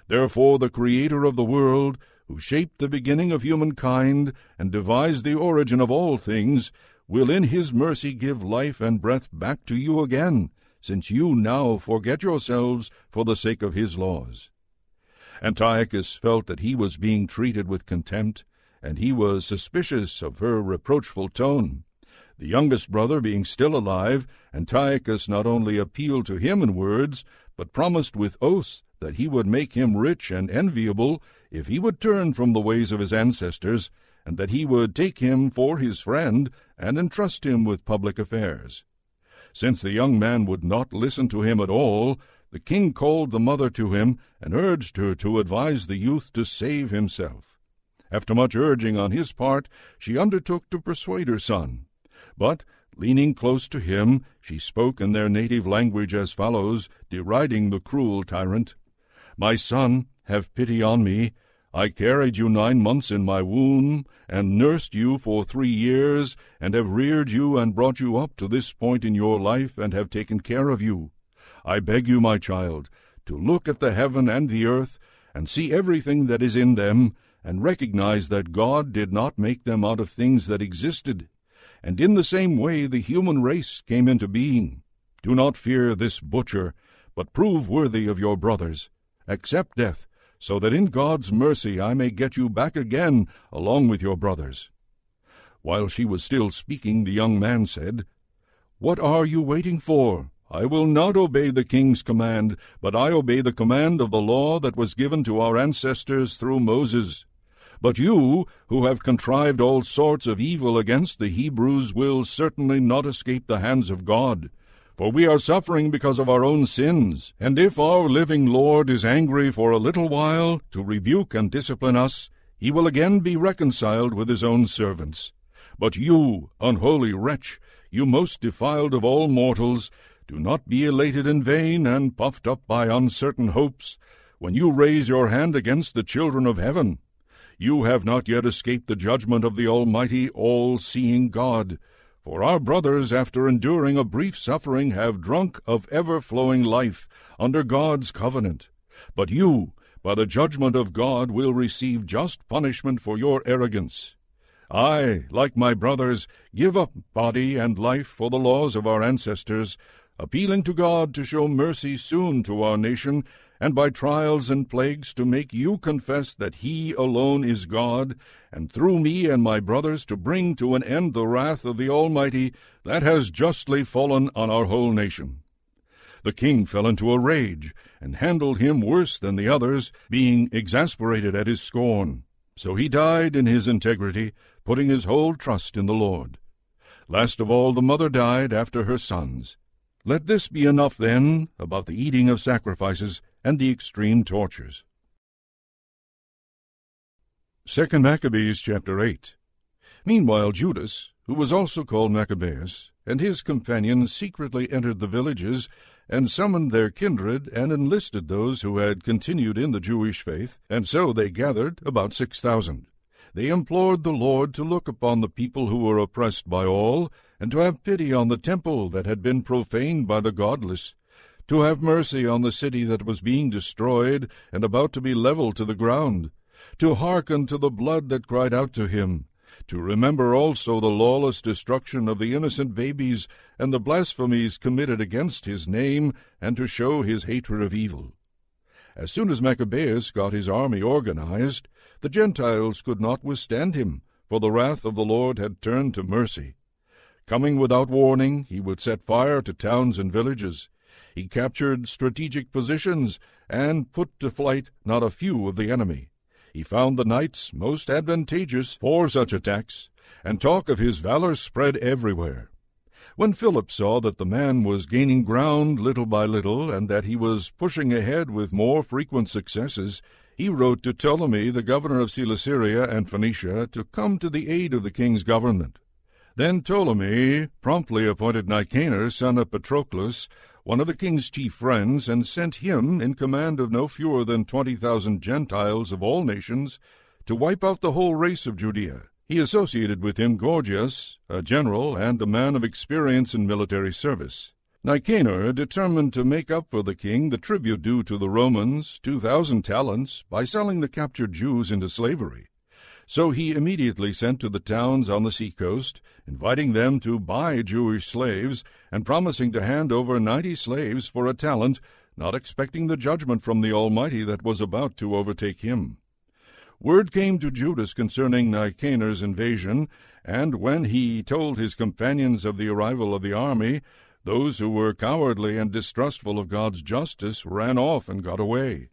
Therefore the Creator of the world, who shaped the beginning of humankind, and devised the origin of all things, will in his mercy give life and breath back to you again, since you now forget yourselves for the sake of his laws. Antiochus felt that he was being treated with contempt, and he was suspicious of her reproachful tone. The youngest brother being still alive, Antiochus not only appealed to him in words, but promised with oaths that he would make him rich and enviable if he would turn from the ways of his ancestors, and that he would take him for his friend and entrust him with public affairs. Since the young man would not listen to him at all, the king called the mother to him and urged her to advise the youth to save himself. After much urging on his part, she undertook to persuade her son. But, leaning close to him, she spoke in their native language as follows, deriding the cruel tyrant My son, have pity on me. I carried you nine months in my womb, and nursed you for three years, and have reared you and brought you up to this point in your life, and have taken care of you. I beg you, my child, to look at the heaven and the earth, and see everything that is in them, and recognize that God did not make them out of things that existed. And in the same way the human race came into being. Do not fear this butcher, but prove worthy of your brothers. Accept death, so that in God's mercy I may get you back again along with your brothers. While she was still speaking, the young man said, What are you waiting for? I will not obey the king's command, but I obey the command of the law that was given to our ancestors through Moses. But you, who have contrived all sorts of evil against the Hebrews, will certainly not escape the hands of God. For we are suffering because of our own sins, and if our living Lord is angry for a little while to rebuke and discipline us, he will again be reconciled with his own servants. But you, unholy wretch, you most defiled of all mortals, do not be elated in vain and puffed up by uncertain hopes, when you raise your hand against the children of heaven. You have not yet escaped the judgment of the Almighty, all-seeing God. For our brothers, after enduring a brief suffering, have drunk of ever-flowing life under God's covenant. But you, by the judgment of God, will receive just punishment for your arrogance. I, like my brothers, give up body and life for the laws of our ancestors, appealing to God to show mercy soon to our nation, and by trials and plagues to make you confess that He alone is God, and through me and my brothers to bring to an end the wrath of the Almighty that has justly fallen on our whole nation. The king fell into a rage, and handled him worse than the others, being exasperated at his scorn. So he died in his integrity, putting his whole trust in the Lord. Last of all, the mother died after her sons. Let this be enough, then, about the eating of sacrifices and the extreme tortures. 2 Maccabees chapter 8 Meanwhile Judas, who was also called Maccabeus, and his companions secretly entered the villages, and summoned their kindred, and enlisted those who had continued in the Jewish faith, and so they gathered about six thousand. They implored the Lord to look upon the people who were oppressed by all, and to have pity on the temple that had been profaned by the godless, to have mercy on the city that was being destroyed and about to be levelled to the ground, to hearken to the blood that cried out to him, to remember also the lawless destruction of the innocent babies and the blasphemies committed against his name, and to show his hatred of evil. As soon as Maccabeus got his army organized, the Gentiles could not withstand him, for the wrath of the Lord had turned to mercy. Coming without warning, he would set fire to towns and villages. He captured strategic positions and put to flight not a few of the enemy. he found the nights most advantageous for such attacks, and talk of his valor spread everywhere. When Philip saw that the man was gaining ground little by little, and that he was pushing ahead with more frequent successes, he wrote to Ptolemy, the governor of Coelesyria and Phoenicia, to come to the aid of the king's government. Then Ptolemy promptly appointed Nicanor, son of Patroclus, one of the king's chief friends, and sent him in command of no fewer than twenty thousand Gentiles of all nations to wipe out the whole race of Judea. He associated with him Gorgias, a general and a man of experience in military service. Nicanor determined to make up for the king the tribute due to the Romans, two thousand talents, by selling the captured Jews into slavery. So he immediately sent to the towns on the seacoast, inviting them to buy Jewish slaves, and promising to hand over ninety slaves for a talent, not expecting the judgment from the Almighty that was about to overtake him. Word came to Judas concerning Nicanor's invasion, and when he told his companions of the arrival of the army, those who were cowardly and distrustful of God's justice ran off and got away.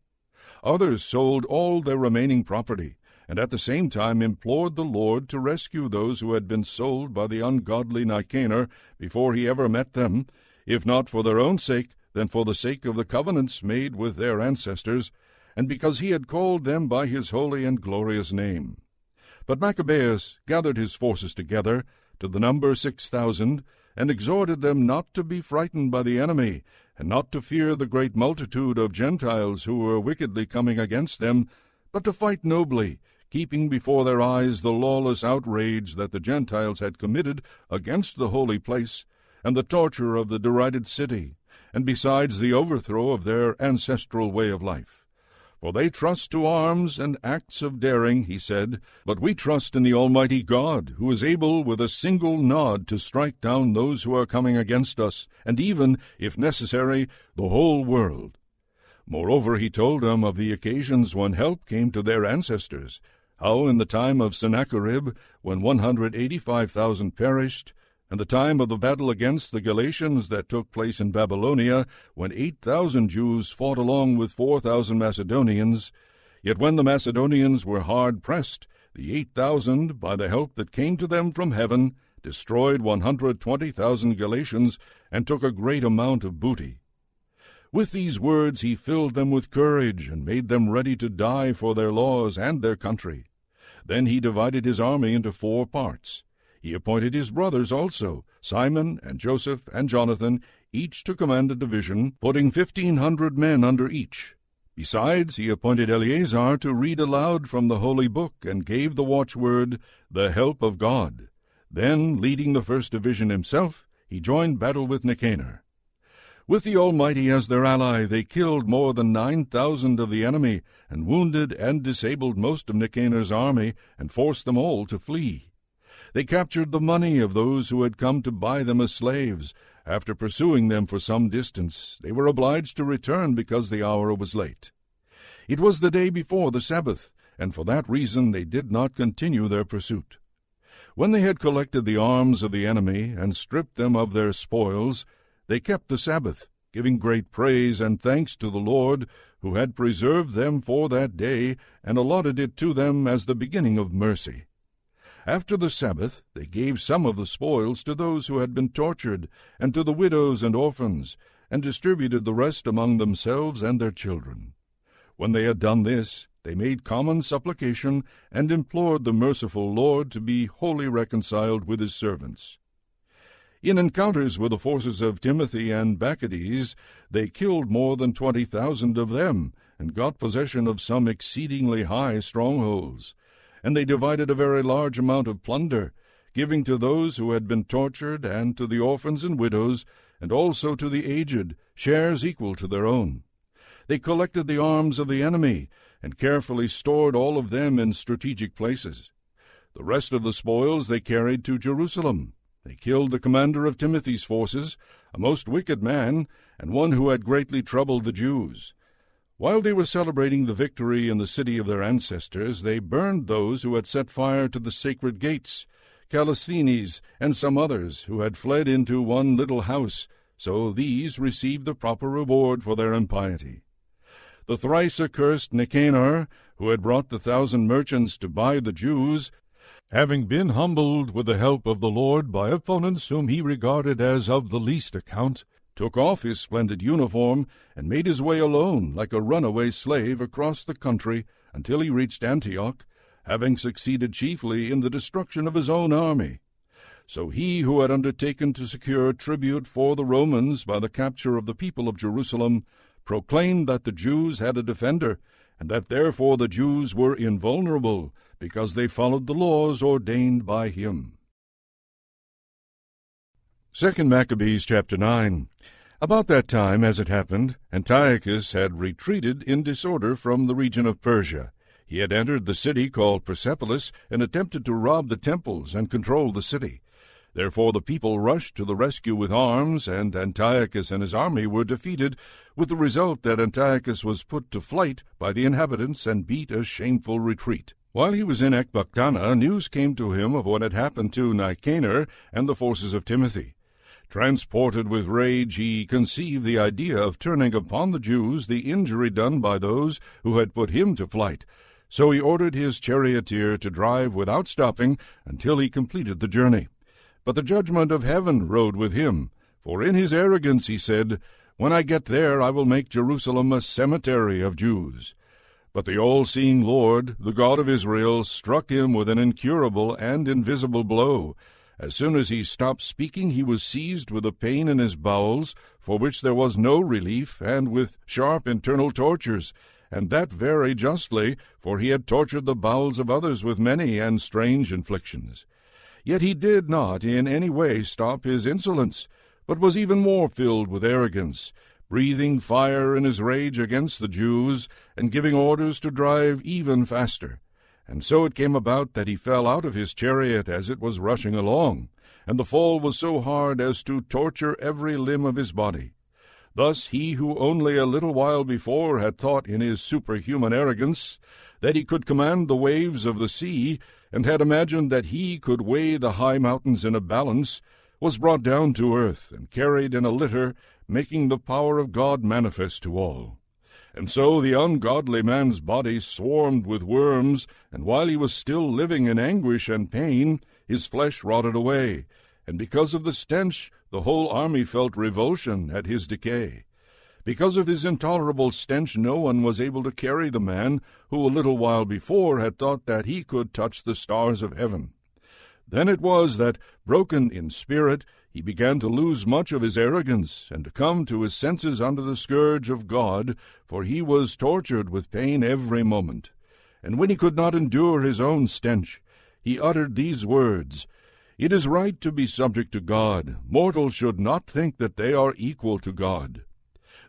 Others sold all their remaining property, and at the same time implored the Lord to rescue those who had been sold by the ungodly Nicanor before he ever met them, if not for their own sake, then for the sake of the covenants made with their ancestors, and because he had called them by his holy and glorious name. But Maccabeus gathered his forces together, to the number six thousand, and exhorted them not to be frightened by the enemy, and not to fear the great multitude of Gentiles who were wickedly coming against them, but to fight nobly, keeping before their eyes the lawless outrage that the Gentiles had committed against the holy place, and the torture of the derided city, and besides the overthrow of their ancestral way of life. For they trust to arms and acts of daring, he said, but we trust in the Almighty God, who is able with a single nod to strike down those who are coming against us, and even, if necessary, the whole world. Moreover, he told them of the occasions when help came to their ancestors, how in the time of Sennacherib, when one hundred eighty-five thousand perished, and the time of the battle against the Galatians that took place in Babylonia, when eight thousand Jews fought along with four thousand Macedonians. Yet when the Macedonians were hard pressed, the eight thousand, by the help that came to them from heaven, destroyed one hundred twenty thousand Galatians, and took a great amount of booty. With these words he filled them with courage, and made them ready to die for their laws and their country. Then he divided his army into four parts. He appointed his brothers also, Simon and Joseph and Jonathan, each to command a division, putting fifteen hundred men under each. Besides, he appointed Eleazar to read aloud from the holy book, and gave the watchword, The help of God. Then, leading the first division himself, he joined battle with Nicanor. With the Almighty as their ally, they killed more than nine thousand of the enemy, and wounded and disabled most of Nicanor's army, and forced them all to flee. They captured the money of those who had come to buy them as slaves. After pursuing them for some distance, they were obliged to return because the hour was late. It was the day before the Sabbath, and for that reason they did not continue their pursuit. When they had collected the arms of the enemy and stripped them of their spoils, they kept the Sabbath, giving great praise and thanks to the Lord, who had preserved them for that day and allotted it to them as the beginning of mercy. After the Sabbath, they gave some of the spoils to those who had been tortured, and to the widows and orphans, and distributed the rest among themselves and their children. When they had done this, they made common supplication, and implored the merciful Lord to be wholly reconciled with his servants. In encounters with the forces of Timothy and Bacchides, they killed more than twenty thousand of them, and got possession of some exceedingly high strongholds and they divided a very large amount of plunder, giving to those who had been tortured, and to the orphans and widows, and also to the aged, shares equal to their own. They collected the arms of the enemy, and carefully stored all of them in strategic places. The rest of the spoils they carried to Jerusalem. They killed the commander of Timothy's forces, a most wicked man, and one who had greatly troubled the Jews. While they were celebrating the victory in the city of their ancestors, they burned those who had set fire to the sacred gates, Callisthenes and some others who had fled into one little house, so these received the proper reward for their impiety. the thrice accursed Nicanor, who had brought the thousand merchants to buy the Jews, having been humbled with the help of the Lord by opponents whom he regarded as of the least account, took off his splendid uniform, and made his way alone, like a runaway slave, across the country until he reached Antioch, having succeeded chiefly in the destruction of his own army. So he who had undertaken to secure tribute for the Romans by the capture of the people of Jerusalem proclaimed that the Jews had a defender, and that therefore the Jews were invulnerable, because they followed the laws ordained by him. Second Maccabees chapter 9. About that time, as it happened, Antiochus had retreated in disorder from the region of Persia. He had entered the city called Persepolis and attempted to rob the temples and control the city. Therefore the people rushed to the rescue with arms, and Antiochus and his army were defeated, with the result that Antiochus was put to flight by the inhabitants and beat a shameful retreat. While he was in Ecbatana, news came to him of what had happened to Nicanor and the forces of Timothy. Transported with rage, he conceived the idea of turning upon the Jews the injury done by those who had put him to flight. So he ordered his charioteer to drive without stopping until he completed the journey. But the judgment of heaven rode with him. For in his arrogance he said, When I get there, I will make Jerusalem a cemetery of Jews. But the all seeing Lord, the God of Israel, struck him with an incurable and invisible blow. As soon as he stopped speaking, he was seized with a pain in his bowels, for which there was no relief, and with sharp internal tortures, and that very justly, for he had tortured the bowels of others with many and strange inflictions. Yet he did not in any way stop his insolence, but was even more filled with arrogance, breathing fire in his rage against the Jews, and giving orders to drive even faster. And so it came about that he fell out of his chariot as it was rushing along, and the fall was so hard as to torture every limb of his body. Thus he who only a little while before had thought in his superhuman arrogance that he could command the waves of the sea, and had imagined that he could weigh the high mountains in a balance, was brought down to earth and carried in a litter, making the power of God manifest to all. And so the ungodly man's body swarmed with worms, and while he was still living in anguish and pain, his flesh rotted away, and because of the stench the whole army felt revulsion at his decay. Because of his intolerable stench, no one was able to carry the man who a little while before had thought that he could touch the stars of heaven. Then it was that, broken in spirit, he began to lose much of his arrogance, and to come to his senses under the scourge of God, for he was tortured with pain every moment. And when he could not endure his own stench, he uttered these words It is right to be subject to God. Mortals should not think that they are equal to God.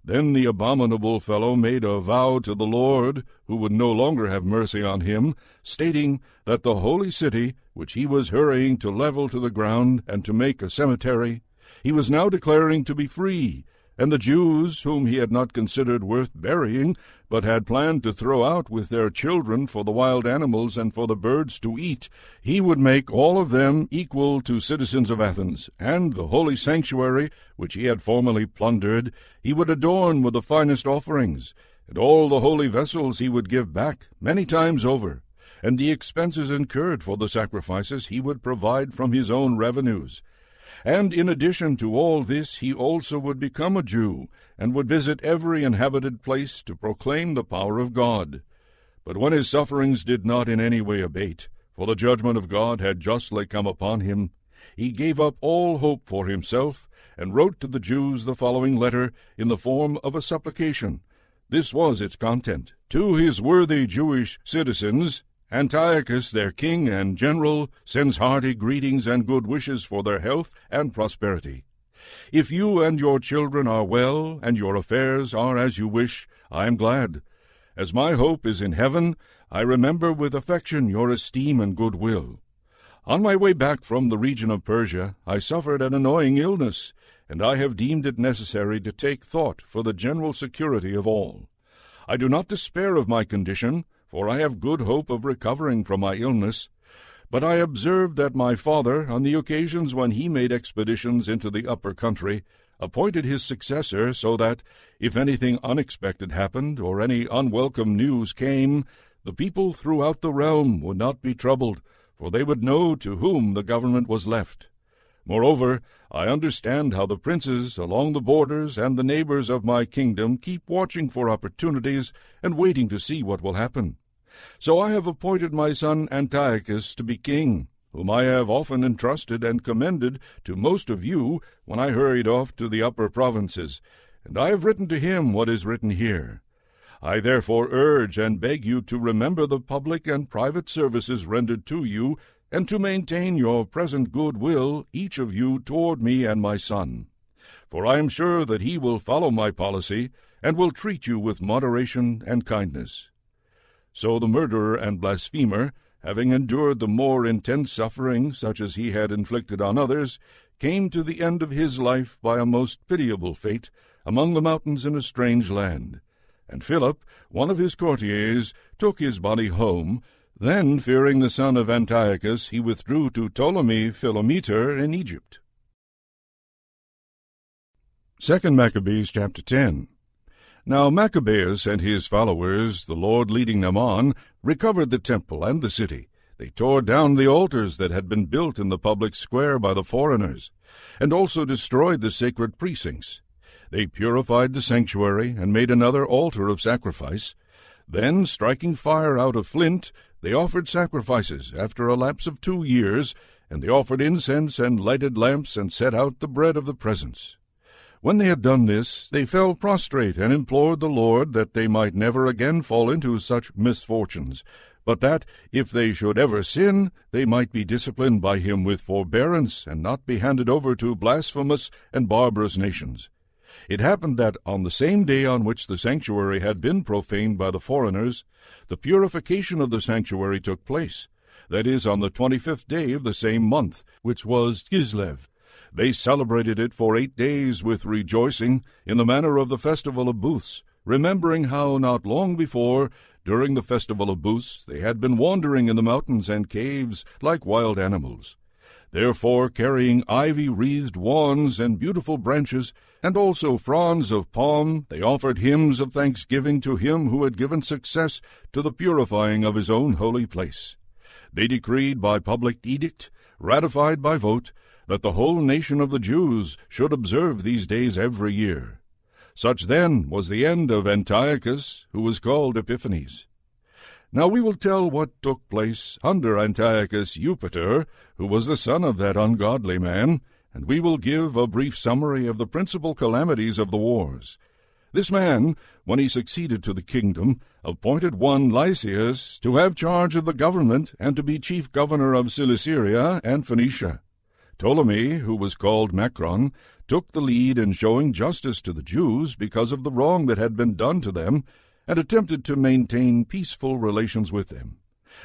Then the abominable fellow made a vow to the Lord, who would no longer have mercy on him, stating that the holy city, which he was hurrying to level to the ground and to make a cemetery, he was now declaring to be free, and the Jews, whom he had not considered worth burying, but had planned to throw out with their children for the wild animals and for the birds to eat, he would make all of them equal to citizens of Athens, and the holy sanctuary, which he had formerly plundered, he would adorn with the finest offerings, and all the holy vessels he would give back many times over, and the expenses incurred for the sacrifices he would provide from his own revenues and in addition to all this, he also would become a Jew, and would visit every inhabited place to proclaim the power of God. But when his sufferings did not in any way abate, for the judgment of God had justly come upon him, he gave up all hope for himself, and wrote to the Jews the following letter in the form of a supplication. This was its content. To his worthy Jewish citizens, Antiochus, their king and general, sends hearty greetings and good wishes for their health and prosperity. If you and your children are well, and your affairs are as you wish, I am glad. As my hope is in heaven, I remember with affection your esteem and good will. On my way back from the region of Persia, I suffered an annoying illness, and I have deemed it necessary to take thought for the general security of all. I do not despair of my condition, for I have good hope of recovering from my illness. But I observed that my father, on the occasions when he made expeditions into the upper country, appointed his successor so that, if anything unexpected happened or any unwelcome news came, the people throughout the realm would not be troubled, for they would know to whom the government was left. Moreover, I understand how the princes along the borders and the neighbors of my kingdom keep watching for opportunities and waiting to see what will happen. So I have appointed my son Antiochus to be king, whom I have often entrusted and commended to most of you when I hurried off to the upper provinces, and I have written to him what is written here. I therefore urge and beg you to remember the public and private services rendered to you, and to maintain your present good will, each of you, toward me and my son. For I am sure that he will follow my policy, and will treat you with moderation and kindness. So the murderer and blasphemer, having endured the more intense suffering such as he had inflicted on others, came to the end of his life by a most pitiable fate among the mountains in a strange land and Philip, one of his courtiers, took his body home. Then, fearing the son of Antiochus, he withdrew to Ptolemy Philometor in Egypt. 2 Maccabees chapter 10 Now Maccabeus and his followers, the Lord leading them on, recovered the temple and the city. They tore down the altars that had been built in the public square by the foreigners, and also destroyed the sacred precincts. They purified the sanctuary and made another altar of sacrifice. Then, striking fire out of flint, they offered sacrifices after a lapse of two years, and they offered incense and lighted lamps and set out the bread of the presence. When they had done this, they fell prostrate and implored the Lord that they might never again fall into such misfortunes, but that, if they should ever sin, they might be disciplined by him with forbearance, and not be handed over to blasphemous and barbarous nations. It happened that on the same day on which the sanctuary had been profaned by the foreigners, the purification of the sanctuary took place, that is, on the twenty fifth day of the same month, which was Kislev. They celebrated it for eight days with rejoicing, in the manner of the festival of booths, remembering how not long before, during the festival of booths, they had been wandering in the mountains and caves like wild animals. Therefore, carrying ivy wreathed wands and beautiful branches, and also fronds of palm, they offered hymns of thanksgiving to him who had given success to the purifying of his own holy place. They decreed by public edict, ratified by vote, that the whole nation of the Jews should observe these days every year. Such then was the end of Antiochus, who was called Epiphanes. Now we will tell what took place under Antiochus Eupator, who was the son of that ungodly man, and we will give a brief summary of the principal calamities of the wars. This man, when he succeeded to the kingdom, appointed one Lysias to have charge of the government and to be chief governor of Cilicia and Phoenicia. Ptolemy, who was called Macron, took the lead in showing justice to the Jews because of the wrong that had been done to them, and attempted to maintain peaceful relations with them.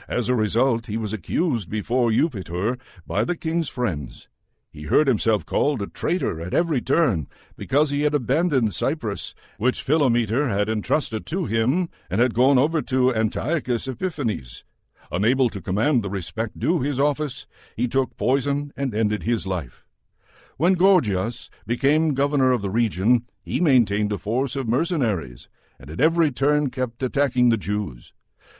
As a result, he was accused before Eupator by the king's friends. He heard himself called a traitor at every turn because he had abandoned Cyprus, which Philometor had entrusted to him, and had gone over to Antiochus Epiphanes. Unable to command the respect due his office, he took poison and ended his life. When Gorgias became governor of the region, he maintained a force of mercenaries and at every turn kept attacking the Jews.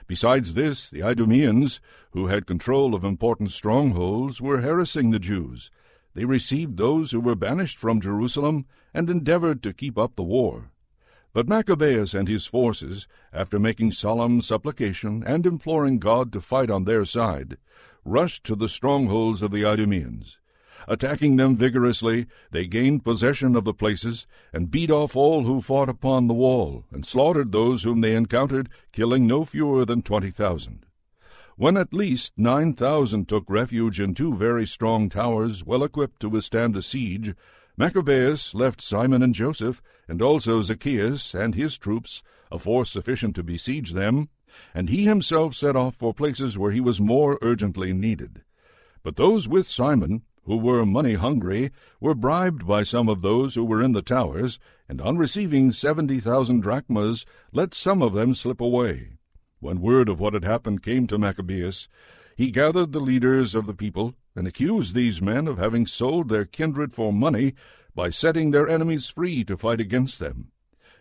Besides this, the Idumeans, who had control of important strongholds, were harassing the Jews. They received those who were banished from Jerusalem and endeavored to keep up the war. But Maccabeus and his forces, after making solemn supplication and imploring God to fight on their side, rushed to the strongholds of the Idumeans. Attacking them vigorously, they gained possession of the places, and beat off all who fought upon the wall, and slaughtered those whom they encountered, killing no fewer than twenty thousand. When at least nine thousand took refuge in two very strong towers, well equipped to withstand a siege, Maccabeus left Simon and Joseph, and also Zacchaeus and his troops, a force sufficient to besiege them, and he himself set off for places where he was more urgently needed. But those with Simon, who were money hungry, were bribed by some of those who were in the towers, and on receiving seventy thousand drachmas, let some of them slip away. When word of what had happened came to Maccabeus, he gathered the leaders of the people, and accused these men of having sold their kindred for money by setting their enemies free to fight against them.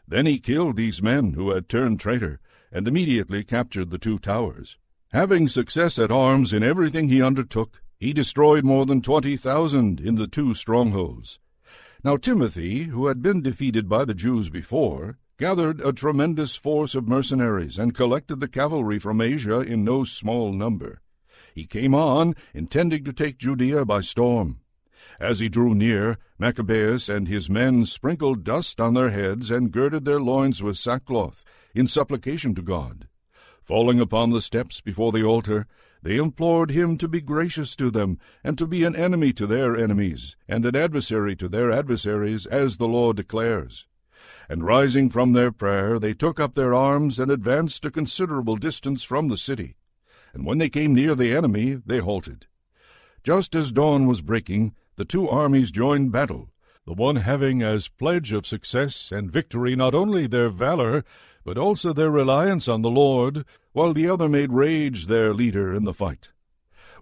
Then he killed these men who had turned traitor, and immediately captured the two towers. Having success at arms in everything he undertook, he destroyed more than twenty thousand in the two strongholds. Now Timothy, who had been defeated by the Jews before, gathered a tremendous force of mercenaries and collected the cavalry from Asia in no small number. He came on, intending to take Judea by storm. As he drew near, Maccabeus and his men sprinkled dust on their heads and girded their loins with sackcloth, in supplication to God. Falling upon the steps before the altar, they implored him to be gracious to them, and to be an enemy to their enemies, and an adversary to their adversaries, as the law declares. And rising from their prayer, they took up their arms and advanced a considerable distance from the city. And when they came near the enemy, they halted. Just as dawn was breaking, the two armies joined battle, the one having as pledge of success and victory not only their valor, but also their reliance on the Lord, while the other made rage their leader in the fight.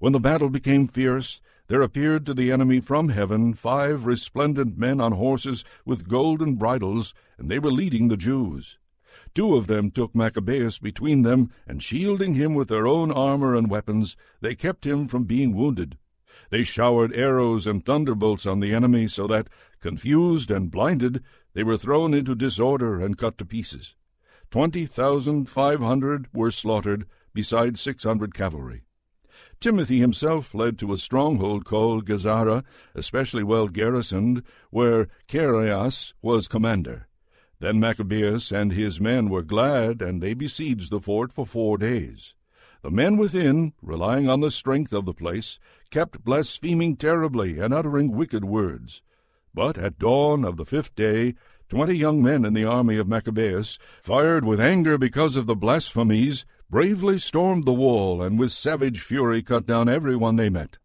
When the battle became fierce, there appeared to the enemy from heaven five resplendent men on horses with golden bridles, and they were leading the Jews. Two of them took Maccabeus between them, and shielding him with their own armor and weapons, they kept him from being wounded. They showered arrows and thunderbolts on the enemy, so that, confused and blinded, they were thrown into disorder and cut to pieces. Twenty thousand five hundred were slaughtered, besides six hundred cavalry. Timothy himself fled to a stronghold called Gazara, especially well garrisoned, where Chaereas was commander. Then Maccabeus and his men were glad, and they besieged the fort for four days. The men within, relying on the strength of the place, kept blaspheming terribly and uttering wicked words. But at dawn of the fifth day, Twenty young men in the army of Maccabeus, fired with anger because of the blasphemies, bravely stormed the wall and with savage fury cut down every one they met.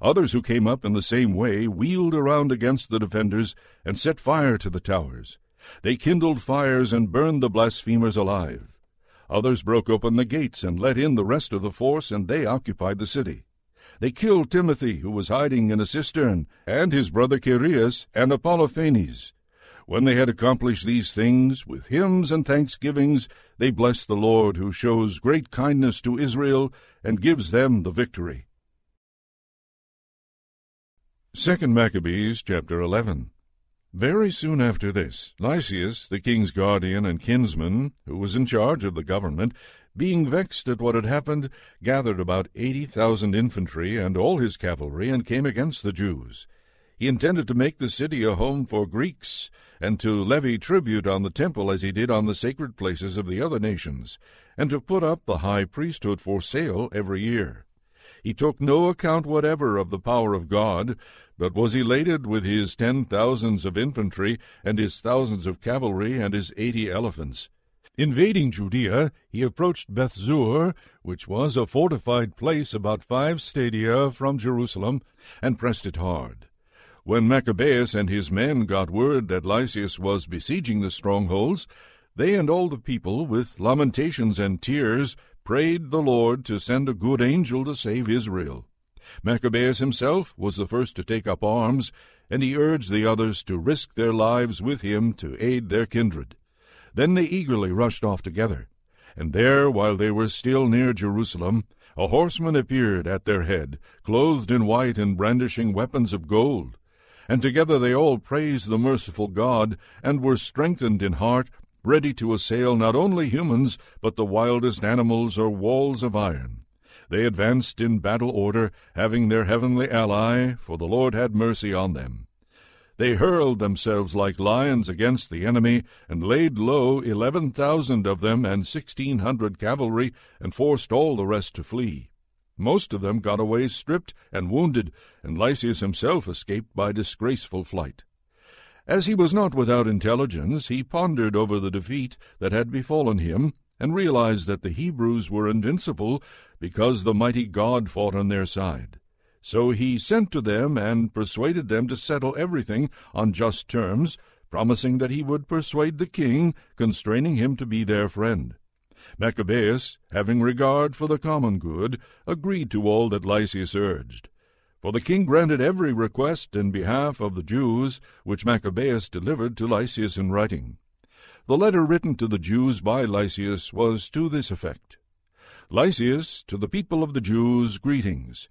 Others who came up in the same way wheeled around against the defenders and set fire to the towers. They kindled fires and burned the blasphemers alive. Others broke open the gates and let in the rest of the force, and they occupied the city. They killed Timothy, who was hiding in a cistern, and his brother Chaereas and Apollophanes. When they had accomplished these things, with hymns and thanksgivings, they blessed the Lord, who shows great kindness to Israel and gives them the victory. 2 Maccabees chapter 11 Very soon after this, Lysias, the king's guardian and kinsman, who was in charge of the government, being vexed at what had happened, gathered about eighty thousand infantry and all his cavalry, and came against the Jews. He intended to make the city a home for Greeks, and to levy tribute on the temple as he did on the sacred places of the other nations, and to put up the high priesthood for sale every year. He took no account whatever of the power of God, but was elated with his ten thousands of infantry, and his thousands of cavalry, and his eighty elephants. Invading Judea, he approached Bethzur, which was a fortified place about five stadia from Jerusalem, and pressed it hard. When Maccabeus and his men got word that Lysias was besieging the strongholds, they and all the people, with lamentations and tears, prayed the Lord to send a good angel to save Israel. Maccabeus himself was the first to take up arms, and he urged the others to risk their lives with him to aid their kindred. Then they eagerly rushed off together. And there, while they were still near Jerusalem, a horseman appeared at their head, clothed in white and brandishing weapons of gold. And together they all praised the merciful God, and were strengthened in heart, ready to assail not only humans, but the wildest animals or walls of iron. They advanced in battle order, having their heavenly ally, for the Lord had mercy on them. They hurled themselves like lions against the enemy, and laid low eleven thousand of them and sixteen hundred cavalry, and forced all the rest to flee. Most of them got away stripped and wounded, and Lysias himself escaped by disgraceful flight. As he was not without intelligence, he pondered over the defeat that had befallen him, and realized that the Hebrews were invincible because the mighty God fought on their side. So he sent to them and persuaded them to settle everything on just terms, promising that he would persuade the king, constraining him to be their friend. Maccabeus, having regard for the common good, agreed to all that Lysias urged. For the king granted every request in behalf of the Jews which Maccabeus delivered to Lysias in writing. The letter written to the Jews by Lysias was to this effect Lysias, to the people of the Jews, greetings.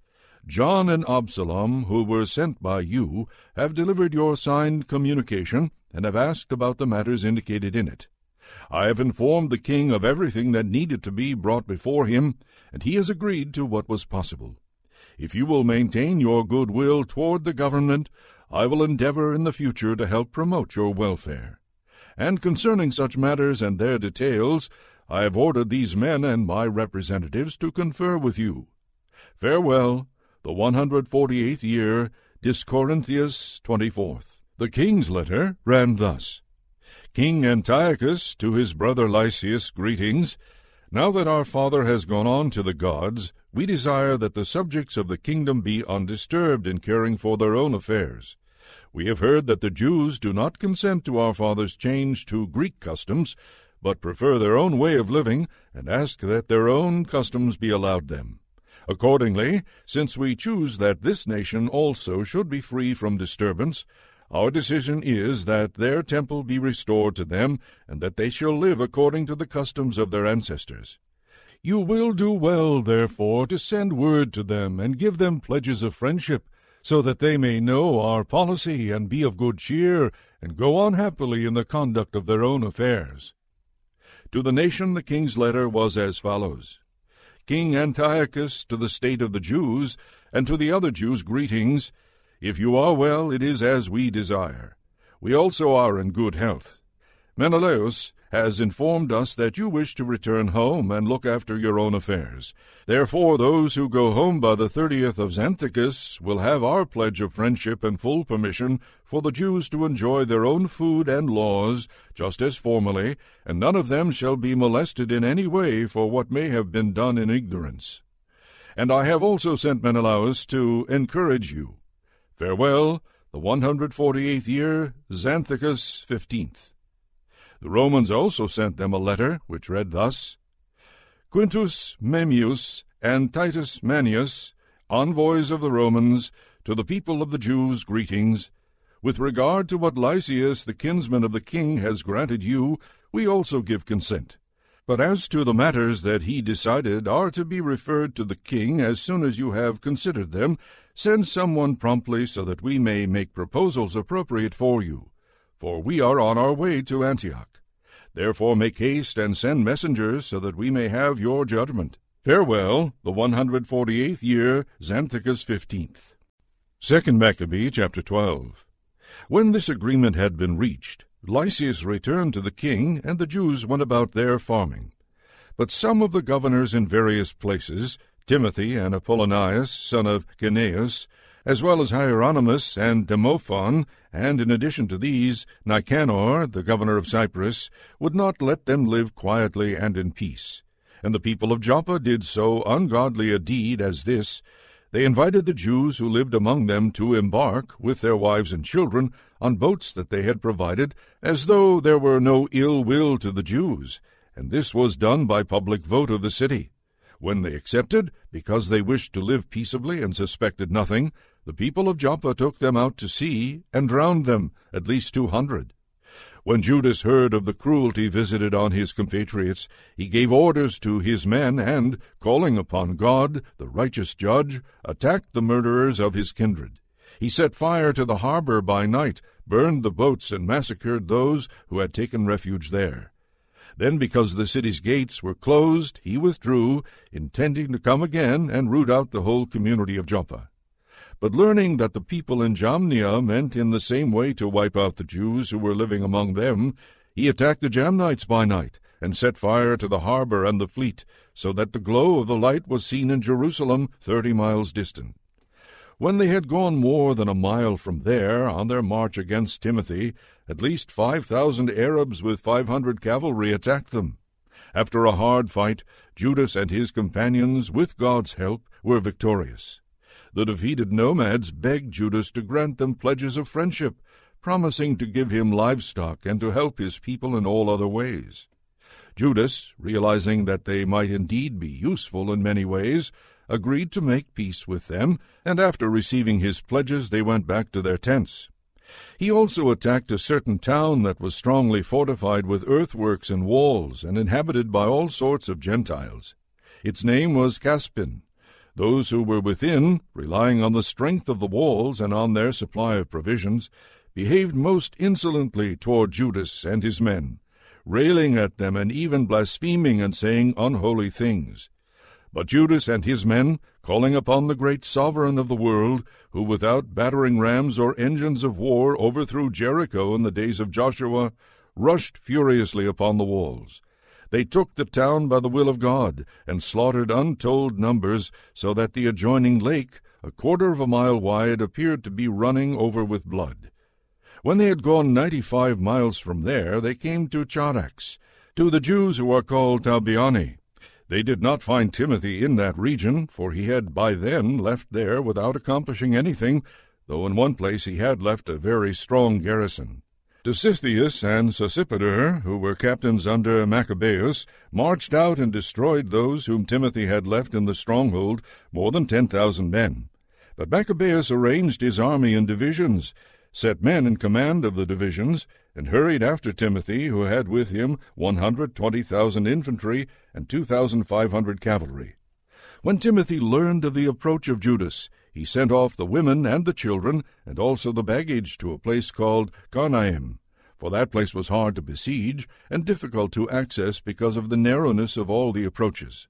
John and Absalom, who were sent by you, have delivered your signed communication, and have asked about the matters indicated in it. I have informed the king of everything that needed to be brought before him, and he has agreed to what was possible. If you will maintain your good will toward the government, I will endeavor in the future to help promote your welfare. And concerning such matters and their details, I have ordered these men and my representatives to confer with you. Farewell, the 148th year, Dioscorinthius 24th. The king's letter ran thus King Antiochus to his brother Lysias, greetings. Now that our father has gone on to the gods, we desire that the subjects of the kingdom be undisturbed in caring for their own affairs. We have heard that the Jews do not consent to our father's change to Greek customs, but prefer their own way of living, and ask that their own customs be allowed them. Accordingly, since we choose that this nation also should be free from disturbance, our decision is that their temple be restored to them, and that they shall live according to the customs of their ancestors. You will do well, therefore, to send word to them, and give them pledges of friendship, so that they may know our policy, and be of good cheer, and go on happily in the conduct of their own affairs. To the nation the king's letter was as follows King Antiochus to the state of the Jews, and to the other Jews greetings. If you are well, it is as we desire. We also are in good health. Menelaus has informed us that you wish to return home and look after your own affairs. Therefore, those who go home by the thirtieth of Xanthicus will have our pledge of friendship and full permission for the Jews to enjoy their own food and laws, just as formerly, and none of them shall be molested in any way for what may have been done in ignorance. And I have also sent Menelaus to encourage you Farewell, the 148th year, Xanthicus 15th. The Romans also sent them a letter, which read thus Quintus Memmius and Titus Manius, envoys of the Romans, to the people of the Jews, greetings. With regard to what Lysias, the kinsman of the king, has granted you, we also give consent. But as to the matters that he decided are to be referred to the king as soon as you have considered them, send someone promptly so that we may make proposals appropriate for you. For we are on our way to Antioch. Therefore make haste and send messengers so that we may have your judgment. Farewell, the 148th year, Xanthicus 15th. Second Maccabee, chapter 12. When this agreement had been reached, Lysias returned to the king, and the Jews went about their farming. But some of the governors in various places, Timothy and Apollonius, son of Gennaeus, as well as Hieronymus and Demophon, and in addition to these, Nicanor, the governor of Cyprus, would not let them live quietly and in peace. And the people of Joppa did so ungodly a deed as this, they invited the Jews who lived among them to embark, with their wives and children, on boats that they had provided, as though there were no ill will to the Jews, and this was done by public vote of the city. When they accepted, because they wished to live peaceably and suspected nothing, the people of Joppa took them out to sea and drowned them, at least two hundred. When Judas heard of the cruelty visited on his compatriots, he gave orders to his men, and, calling upon God, the righteous judge, attacked the murderers of his kindred. He set fire to the harbor by night, burned the boats, and massacred those who had taken refuge there. Then, because the city's gates were closed, he withdrew, intending to come again and root out the whole community of Joppa. But learning that the people in Jamnia meant in the same way to wipe out the Jews who were living among them, he attacked the Jamnites by night, and set fire to the harbor and the fleet, so that the glow of the light was seen in Jerusalem thirty miles distant. When they had gone more than a mile from there on their march against Timothy, at least five thousand Arabs with five hundred cavalry attacked them. After a hard fight, Judas and his companions, with God's help, were victorious the defeated nomads begged Judas to grant them pledges of friendship, promising to give him livestock and to help his people in all other ways. Judas, realizing that they might indeed be useful in many ways, agreed to make peace with them, and after receiving his pledges they went back to their tents. He also attacked a certain town that was strongly fortified with earthworks and walls, and inhabited by all sorts of Gentiles. Its name was Caspin. Those who were within, relying on the strength of the walls and on their supply of provisions, behaved most insolently toward Judas and his men, railing at them and even blaspheming and saying unholy things. But Judas and his men, calling upon the great sovereign of the world, who without battering rams or engines of war overthrew Jericho in the days of Joshua, rushed furiously upon the walls. They took the town by the will of God, and slaughtered untold numbers, so that the adjoining lake, a quarter of a mile wide, appeared to be running over with blood. When they had gone ninety five miles from there, they came to Charax, to the Jews who are called Toubiani. They did not find Timothy in that region, for he had by then left there without accomplishing anything, though in one place he had left a very strong garrison. Dositheus and Sosipater, who were captains under Maccabeus, marched out and destroyed those whom Timothy had left in the stronghold, more than ten thousand men. But Maccabeus arranged his army in divisions, set men in command of the divisions, and hurried after Timothy, who had with him one hundred twenty thousand infantry and two thousand five hundred cavalry. When Timothy learned of the approach of Judas, he sent off the women and the children, and also the baggage, to a place called Carnaim, for that place was hard to besiege and difficult to access because of the narrowness of all the approaches.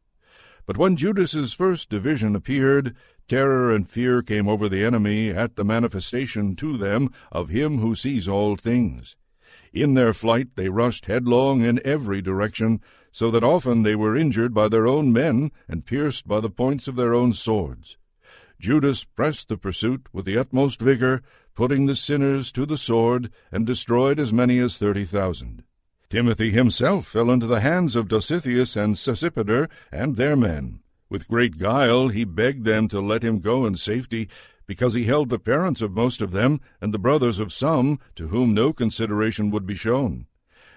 But when Judas's first division appeared, terror and fear came over the enemy at the manifestation to them of him who sees all things. In their flight they rushed headlong in every direction, so that often they were injured by their own men and pierced by the points of their own swords. Judas pressed the pursuit with the utmost vigor, putting the sinners to the sword, and destroyed as many as thirty thousand. Timothy himself fell into the hands of Dositheus and Sosipater and their men. With great guile he begged them to let him go in safety, because he held the parents of most of them and the brothers of some, to whom no consideration would be shown.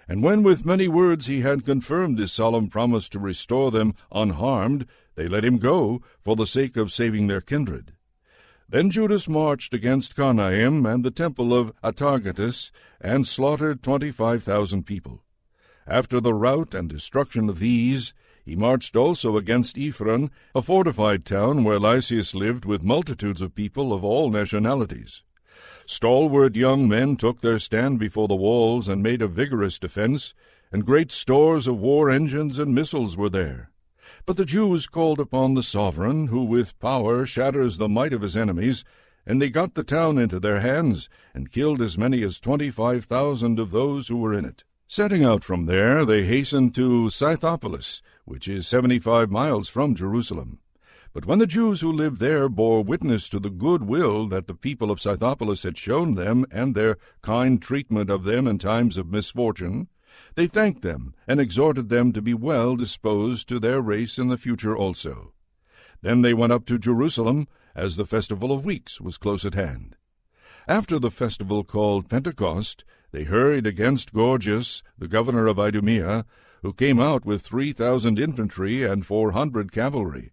And when with many words he had confirmed his solemn promise to restore them unharmed, they let him go for the sake of saving their kindred. Then Judas marched against Carnaim and the temple of Atargatis, and slaughtered twenty-five thousand people. After the rout and destruction of these, he marched also against Ephron, a fortified town where Lysias lived with multitudes of people of all nationalities. Stalwart young men took their stand before the walls and made a vigorous defense, and great stores of war engines and missiles were there. But the Jews called upon the sovereign, who with power shatters the might of his enemies, and they got the town into their hands, and killed as many as twenty-five thousand of those who were in it. Setting out from there, they hastened to Scythopolis, which is seventy-five miles from Jerusalem. But when the Jews who lived there bore witness to the good will that the people of Scythopolis had shown them, and their kind treatment of them in times of misfortune, they thanked them and exhorted them to be well disposed to their race in the future also. Then they went up to Jerusalem, as the festival of weeks was close at hand. After the festival called Pentecost, they hurried against Gorgias, the governor of Idumea, who came out with three thousand infantry and four hundred cavalry.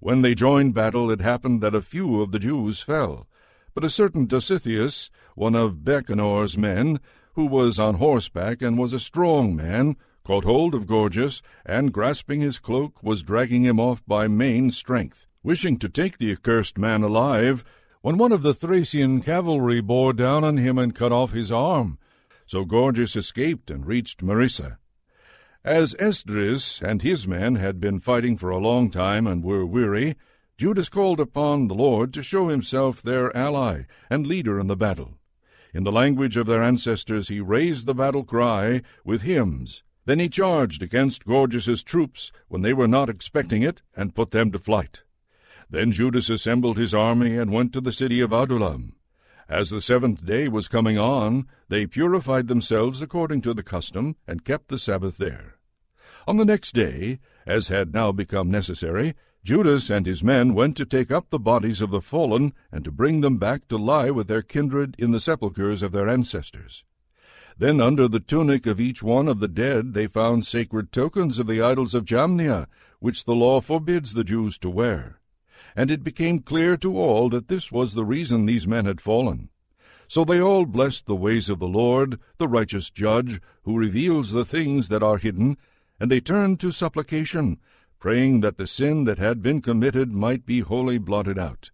When they joined battle, it happened that a few of the Jews fell. But a certain Dositheus, one of Bacenor's men, who was on horseback and was a strong man, caught hold of Gorgias, and grasping his cloak, was dragging him off by main strength, wishing to take the accursed man alive, when one of the Thracian cavalry bore down on him and cut off his arm. So Gorgias escaped and reached Marissa. As Esdris and his men had been fighting for a long time and were weary, Judas called upon the Lord to show himself their ally and leader in the battle. In the language of their ancestors, he raised the battle cry with hymns. Then he charged against Gorgias's troops when they were not expecting it, and put them to flight. Then Judas assembled his army and went to the city of Adullam. As the seventh day was coming on, they purified themselves according to the custom, and kept the Sabbath there. On the next day, as had now become necessary, Judas and his men went to take up the bodies of the fallen and to bring them back to lie with their kindred in the sepulchres of their ancestors. Then under the tunic of each one of the dead they found sacred tokens of the idols of Jamnia, which the law forbids the Jews to wear. and it became clear to all that this was the reason these men had fallen. So they all blessed the ways of the Lord, the righteous judge, who reveals the things that are hidden, and they turned to supplication, praying that the sin that had been committed might be wholly blotted out.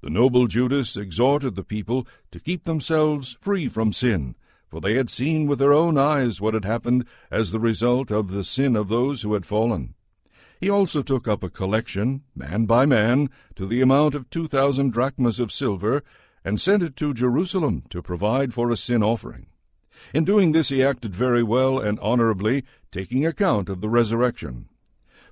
The noble Judas exhorted the people to keep themselves free from sin, for they had seen with their own eyes what had happened as the result of the sin of those who had fallen. He also took up a collection, man by man, to the amount of two thousand drachmas of silver, and sent it to Jerusalem to provide for a sin offering. In doing this he acted very well and honorably, taking account of the resurrection.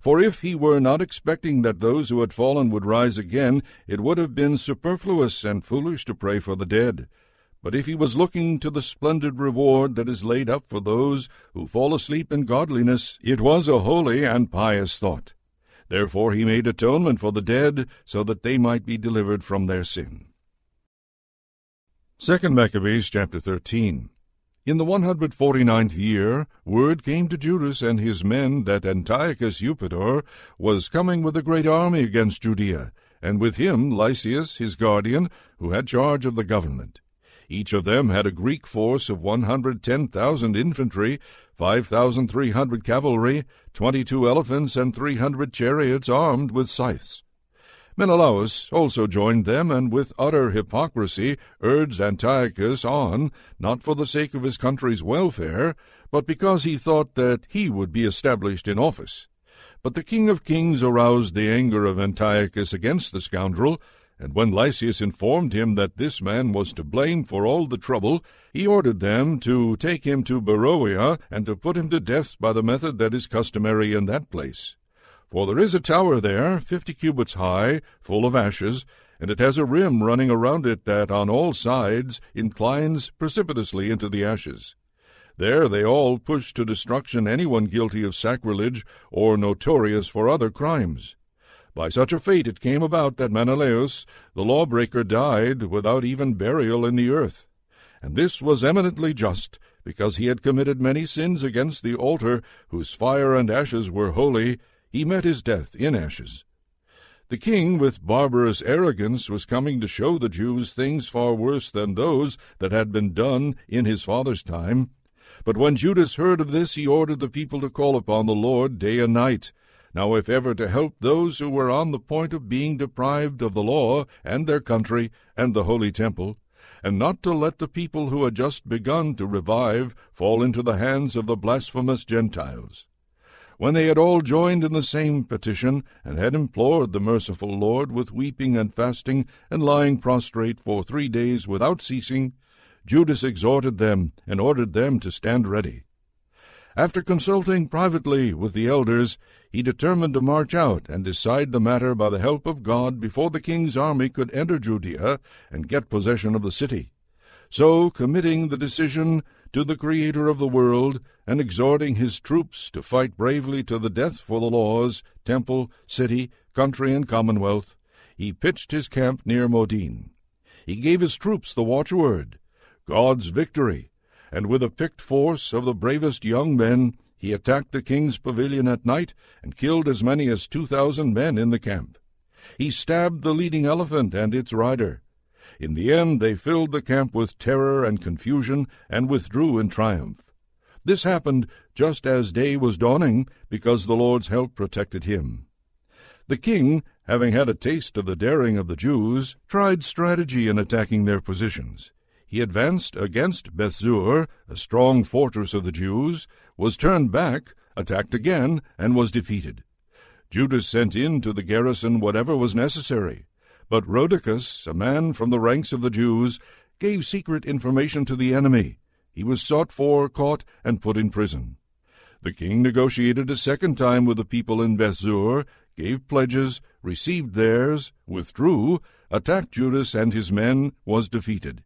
For if he were not expecting that those who had fallen would rise again, it would have been superfluous and foolish to pray for the dead. But if he was looking to the splendid reward that is laid up for those who fall asleep in godliness, it was a holy and pious thought. Therefore he made atonement for the dead, so that they might be delivered from their sin. Second Maccabees chapter 13. In the one hundred forty ninth year, word came to Judas and his men that Antiochus Eupator was coming with a great army against Judea, and with him Lysias his guardian, who had charge of the government. Each of them had a Greek force of one hundred ten thousand infantry, five thousand three hundred cavalry, twenty two elephants, and three hundred chariots armed with scythes. Menelaus also joined them, and with utter hypocrisy urged Antiochus on, not for the sake of his country's welfare, but because he thought that he would be established in office. But the king of kings aroused the anger of Antiochus against the scoundrel, and when Lysias informed him that this man was to blame for all the trouble, he ordered them to take him to Beroea, and to put him to death by the method that is customary in that place. For there is a tower there, fifty cubits high, full of ashes, and it has a rim running around it that on all sides inclines precipitously into the ashes. There they all push to destruction anyone guilty of sacrilege or notorious for other crimes. By such a fate it came about that Menelaus, the lawbreaker, died without even burial in the earth. And this was eminently just, because he had committed many sins against the altar, whose fire and ashes were holy, he met his death in ashes. The king, with barbarous arrogance, was coming to show the Jews things far worse than those that had been done in his father's time. But when Judas heard of this, he ordered the people to call upon the Lord day and night. Now, if ever to help those who were on the point of being deprived of the law and their country and the holy temple, and not to let the people who had just begun to revive fall into the hands of the blasphemous Gentiles. When they had all joined in the same petition, and had implored the merciful Lord with weeping and fasting, and lying prostrate for three days without ceasing, Judas exhorted them, and ordered them to stand ready. After consulting privately with the elders, he determined to march out and decide the matter by the help of God before the king's army could enter Judea and get possession of the city. So, committing the decision to the Creator of the world, and exhorting his troops to fight bravely to the death for the laws, temple, city, country, and commonwealth, he pitched his camp near Modin. He gave his troops the watchword, God's victory, and with a picked force of the bravest young men, he attacked the king's pavilion at night and killed as many as two thousand men in the camp. He stabbed the leading elephant and its rider, in the end, they filled the camp with terror and confusion and withdrew in triumph. This happened just as day was dawning, because the Lord's help protected him. The king, having had a taste of the daring of the Jews, tried strategy in attacking their positions. He advanced against Bethzur, a strong fortress of the Jews, was turned back, attacked again, and was defeated. Judas sent in to the garrison whatever was necessary. But Rhodocus, a man from the ranks of the Jews, gave secret information to the enemy. He was sought for, caught, and put in prison. The king negotiated a second time with the people in Bethzur, gave pledges, received theirs, withdrew, attacked Judas and his men, was defeated.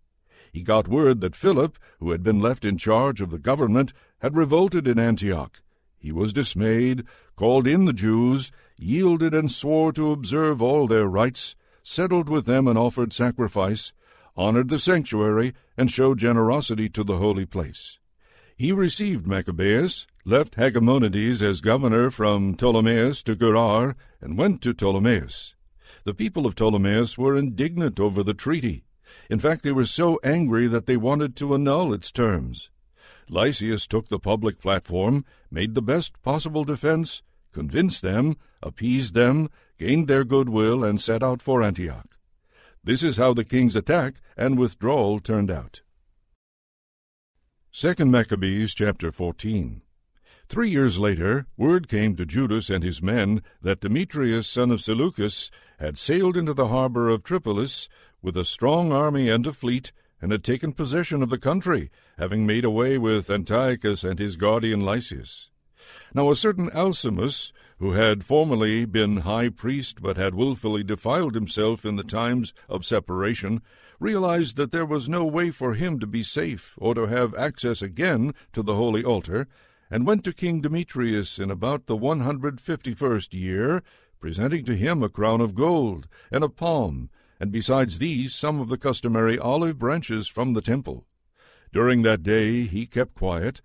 He got word that Philip, who had been left in charge of the government, had revolted in Antioch. He was dismayed, called in the Jews, yielded and swore to observe all their rites, settled with them and offered sacrifice, honored the sanctuary, and showed generosity to the holy place. He received Maccabeus, left Hegemonides as governor from Ptolemais to Gerar, and went to Ptolemais. The people of Ptolemais were indignant over the treaty. In fact, they were so angry that they wanted to annul its terms. Lysias took the public platform, made the best possible defense, convinced them, appeased them, gained their goodwill, and set out for Antioch. This is how the king's attack and withdrawal turned out. 2 Maccabees chapter 14. Three years later, word came to Judas and his men that Demetrius, son of Seleucus, had sailed into the harbor of Tripolis with a strong army and a fleet, and had taken possession of the country, having made away with Antiochus and his guardian Lysias. Now a certain Alcimus, who had formerly been high priest but had wilfully defiled himself in the times of separation, realized that there was no way for him to be safe or to have access again to the holy altar, and went to King Demetrius in about the one hundred fifty first year, presenting to him a crown of gold and a palm, and besides these some of the customary olive branches from the temple. During that day he kept quiet,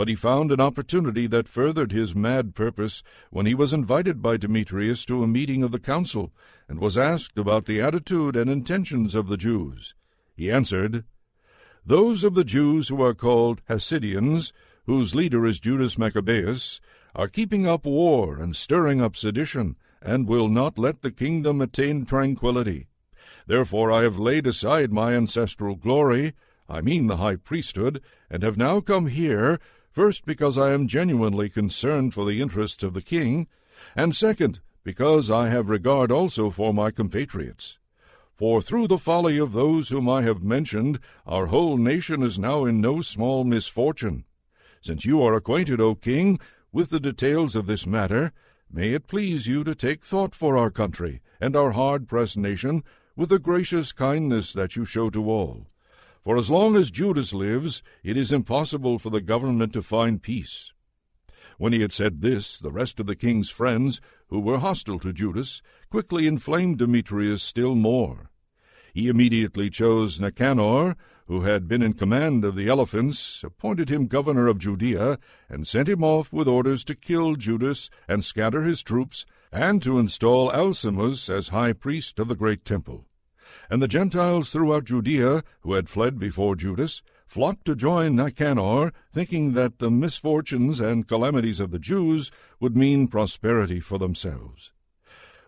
but he found an opportunity that furthered his mad purpose when he was invited by Demetrius to a meeting of the council, and was asked about the attitude and intentions of the Jews. He answered, Those of the Jews who are called Hasideans, whose leader is Judas Maccabeus, are keeping up war and stirring up sedition, and will not let the kingdom attain tranquillity. Therefore I have laid aside my ancestral glory, I mean the high priesthood, and have now come here, first because I am genuinely concerned for the interests of the king, and second, because I have regard also for my compatriots. For through the folly of those whom I have mentioned, our whole nation is now in no small misfortune. Since you are acquainted, O king, with the details of this matter, may it please you to take thought for our country and our hard pressed nation with the gracious kindness that you show to all. For as long as Judas lives, it is impossible for the government to find peace. When he had said this, the rest of the king's friends, who were hostile to Judas, quickly inflamed Demetrius still more. He immediately chose Nicanor, who had been in command of the elephants, appointed him governor of Judea, and sent him off with orders to kill Judas and scatter his troops, and to install Alcimus as high priest of the great temple. And the Gentiles throughout Judea, who had fled before Judas, flocked to join Nicanor, thinking that the misfortunes and calamities of the Jews would mean prosperity for themselves.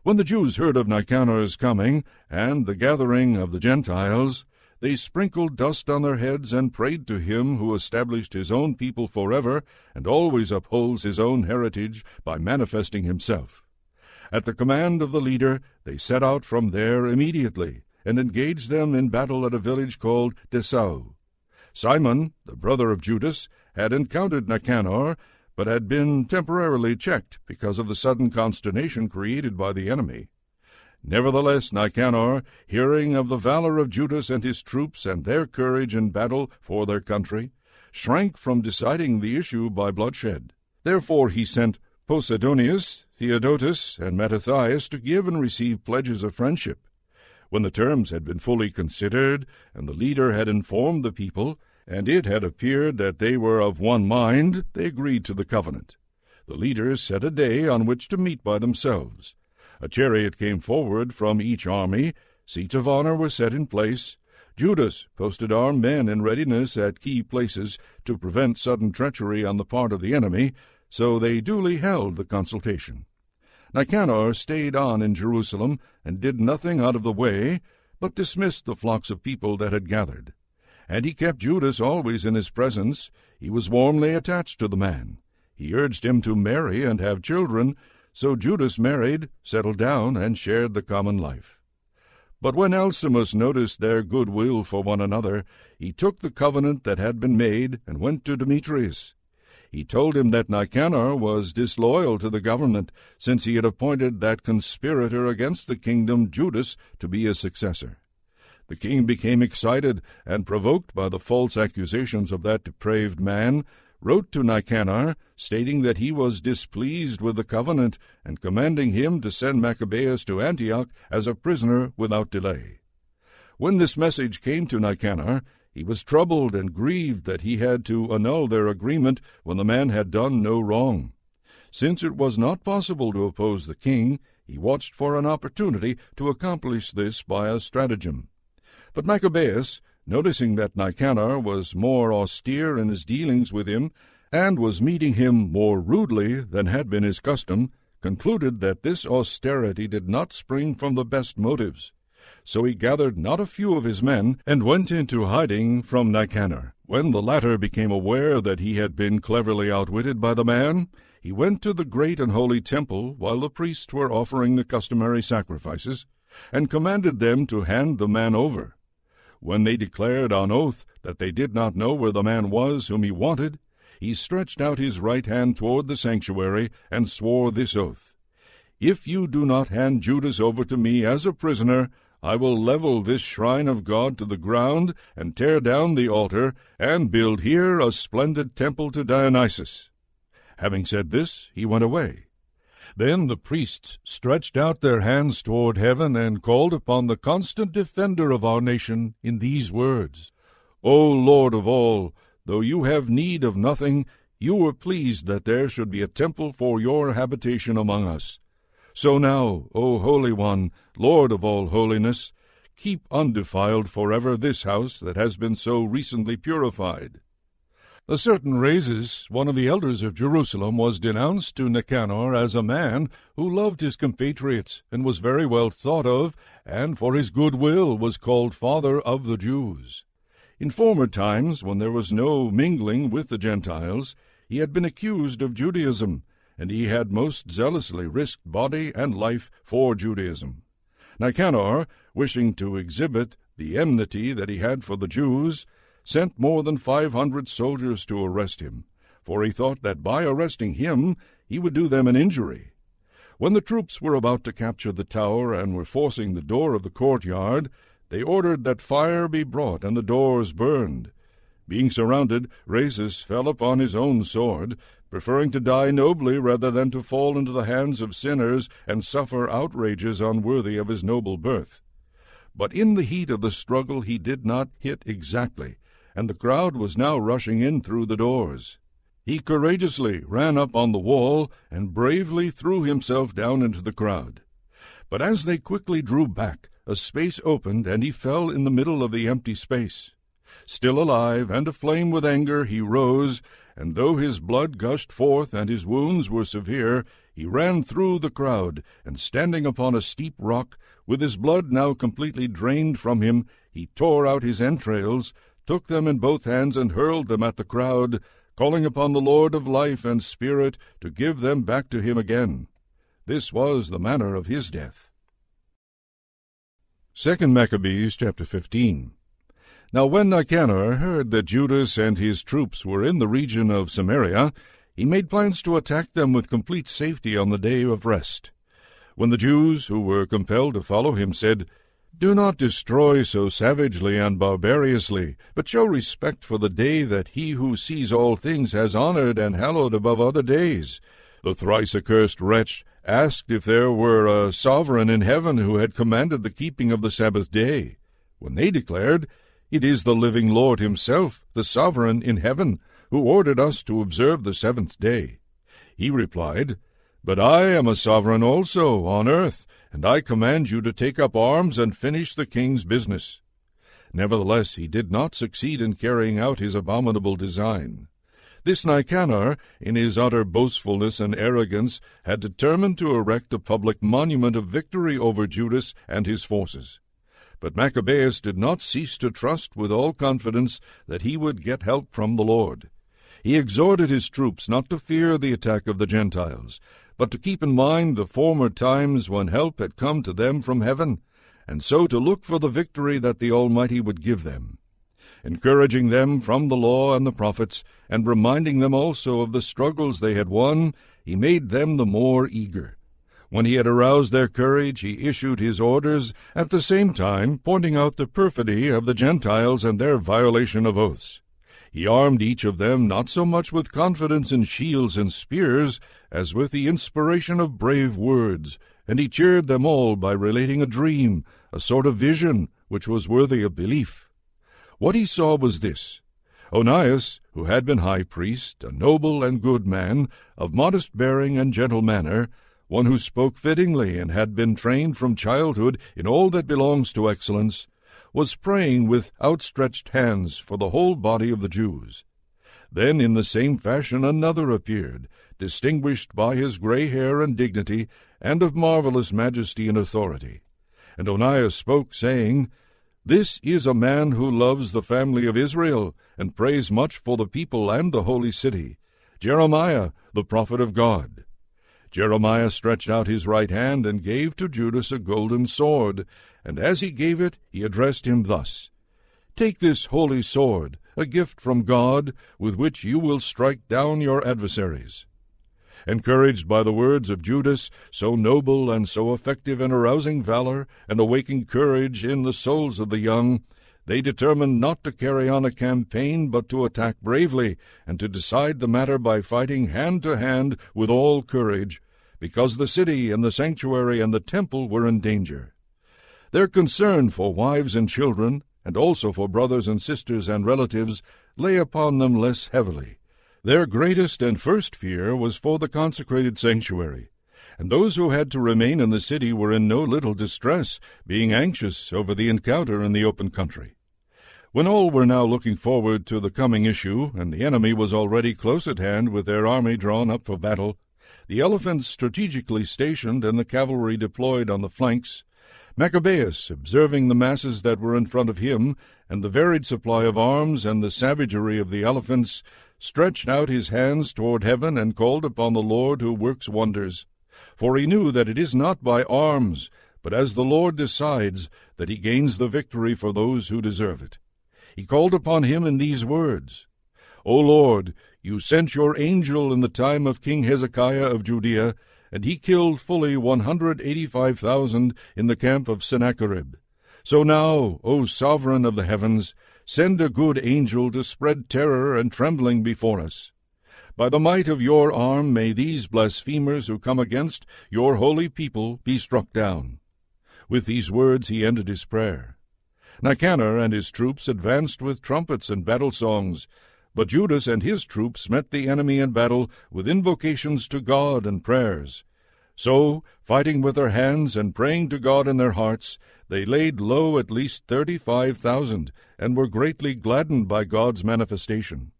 When the Jews heard of Nicanor's coming, and the gathering of the Gentiles, they sprinkled dust on their heads and prayed to him who established his own people forever, and always upholds his own heritage by manifesting himself. At the command of the leader, they set out from there immediately, and engaged them in battle at a village called Dessau. Simon, the brother of Judas, had encountered Nicanor, but had been temporarily checked because of the sudden consternation created by the enemy. Nevertheless, Nicanor, hearing of the valor of Judas and his troops and their courage in battle for their country, shrank from deciding the issue by bloodshed. Therefore he sent Posidonius, Theodotus, and Mattathias to give and receive pledges of friendship. When the terms had been fully considered, and the leader had informed the people, and it had appeared that they were of one mind, they agreed to the covenant. The leaders set a day on which to meet by themselves. A chariot came forward from each army, seats of honor were set in place. Judas posted armed men in readiness at key places to prevent sudden treachery on the part of the enemy, so they duly held the consultation. Nicanor stayed on in Jerusalem and did nothing out of the way, but dismissed the flocks of people that had gathered. And he kept Judas always in his presence. He was warmly attached to the man. He urged him to marry and have children, so Judas married, settled down, and shared the common life. But when Alcimus noticed their good will for one another, he took the covenant that had been made and went to Demetrius. He told him that Nicanor was disloyal to the government, since he had appointed that conspirator against the kingdom, Judas, to be his successor. The king became excited, and provoked by the false accusations of that depraved man, wrote to Nicanor, stating that he was displeased with the covenant, and commanding him to send Maccabeus to Antioch as a prisoner without delay. When this message came to Nicanor, he was troubled and grieved that he had to annul their agreement when the man had done no wrong. Since it was not possible to oppose the king, he watched for an opportunity to accomplish this by a stratagem. But Maccabeus, noticing that Nicanor was more austere in his dealings with him, and was meeting him more rudely than had been his custom, concluded that this austerity did not spring from the best motives. So he gathered not a few of his men, and went into hiding from Nicanor. When the latter became aware that he had been cleverly outwitted by the man, he went to the great and holy temple while the priests were offering the customary sacrifices, and commanded them to hand the man over. When they declared on oath that they did not know where the man was whom he wanted, he stretched out his right hand toward the sanctuary and swore this oath If you do not hand Judas over to me as a prisoner, I will level this shrine of God to the ground, and tear down the altar, and build here a splendid temple to Dionysus. Having said this, he went away. Then the priests stretched out their hands toward heaven and called upon the constant defender of our nation in these words O Lord of all, though you have need of nothing, you were pleased that there should be a temple for your habitation among us. So now, O Holy One, Lord of all holiness, keep undefiled forever this house that has been so recently purified. A certain Razis, one of the elders of Jerusalem, was denounced to Nicanor as a man who loved his compatriots and was very well thought of, and for his good will was called Father of the Jews. In former times, when there was no mingling with the Gentiles, he had been accused of Judaism, and he had most zealously risked body and life for Judaism. Nicanor, wishing to exhibit the enmity that he had for the Jews, sent more than five hundred soldiers to arrest him, for he thought that by arresting him he would do them an injury. When the troops were about to capture the tower and were forcing the door of the courtyard, they ordered that fire be brought and the doors burned. Being surrounded, Razis fell upon his own sword, preferring to die nobly rather than to fall into the hands of sinners and suffer outrages unworthy of his noble birth. But in the heat of the struggle he did not hit exactly, and the crowd was now rushing in through the doors. He courageously ran up on the wall and bravely threw himself down into the crowd. But as they quickly drew back, a space opened, and he fell in the middle of the empty space. Still alive and aflame with anger, he rose, and though his blood gushed forth and his wounds were severe, he ran through the crowd, and standing upon a steep rock, with his blood now completely drained from him, he tore out his entrails, took them in both hands and hurled them at the crowd, calling upon the Lord of life and spirit to give them back to him again. This was the manner of his death. Second Maccabees chapter 15. Now when Nicanor heard that Judas and his troops were in the region of Samaria, he made plans to attack them with complete safety on the day of rest. When the Jews, who were compelled to follow him, said, do not destroy so savagely and barbarously, but show respect for the day that he who sees all things has honored and hallowed above other days. The thrice accursed wretch asked if there were a sovereign in heaven who had commanded the keeping of the Sabbath day. When they declared, It is the living Lord himself, the sovereign in heaven, who ordered us to observe the seventh day. He replied, But I am a sovereign also on earth, and I command you to take up arms and finish the king's business. Nevertheless, he did not succeed in carrying out his abominable design. This Nicanor, in his utter boastfulness and arrogance, had determined to erect a public monument of victory over Judas and his forces. But Maccabeus did not cease to trust with all confidence that he would get help from the Lord. He exhorted his troops not to fear the attack of the Gentiles, but to keep in mind the former times when help had come to them from heaven, and so to look for the victory that the Almighty would give them. Encouraging them from the law and the prophets, and reminding them also of the struggles they had won, he made them the more eager. When he had aroused their courage, he issued his orders, at the same time pointing out the perfidy of the Gentiles and their violation of oaths. He armed each of them not so much with confidence in shields and spears as with the inspiration of brave words, and he cheered them all by relating a dream, a sort of vision, which was worthy of belief. What he saw was this Onias, who had been high priest, a noble and good man, of modest bearing and gentle manner, one who spoke fittingly and had been trained from childhood in all that belongs to excellence, was praying with outstretched hands for the whole body of the Jews. Then in the same fashion another appeared, distinguished by his gray hair and dignity, and of marvelous majesty and authority. And Onias spoke, saying, This is a man who loves the family of Israel, and prays much for the people and the holy city, Jeremiah, the prophet of God. Jeremiah stretched out his right hand and gave to Judas a golden sword, and as he gave it, he addressed him thus Take this holy sword, a gift from God, with which you will strike down your adversaries. Encouraged by the words of Judas, so noble and so effective in arousing valor and awaking courage in the souls of the young, they determined not to carry on a campaign, but to attack bravely, and to decide the matter by fighting hand to hand with all courage, because the city and the sanctuary and the temple were in danger. Their concern for wives and children, and also for brothers and sisters and relatives, lay upon them less heavily. Their greatest and first fear was for the consecrated sanctuary, and those who had to remain in the city were in no little distress, being anxious over the encounter in the open country. When all were now looking forward to the coming issue, and the enemy was already close at hand with their army drawn up for battle, the elephants strategically stationed and the cavalry deployed on the flanks, Maccabeus, observing the masses that were in front of him, and the varied supply of arms and the savagery of the elephants, stretched out his hands toward heaven and called upon the Lord who works wonders. For he knew that it is not by arms, but as the Lord decides, that he gains the victory for those who deserve it. He called upon him in these words O Lord, you sent your angel in the time of King Hezekiah of Judea, and he killed fully one hundred eighty five thousand in the camp of Sennacherib. So now, O sovereign of the heavens, send a good angel to spread terror and trembling before us. By the might of your arm may these blasphemers who come against your holy people be struck down. With these words he ended his prayer. Nicanor and his troops advanced with trumpets and battle songs, but Judas and his troops met the enemy in battle with invocations to God and prayers. So, fighting with their hands and praying to God in their hearts, they laid low at least thirty five thousand, and were greatly gladdened by God's manifestation.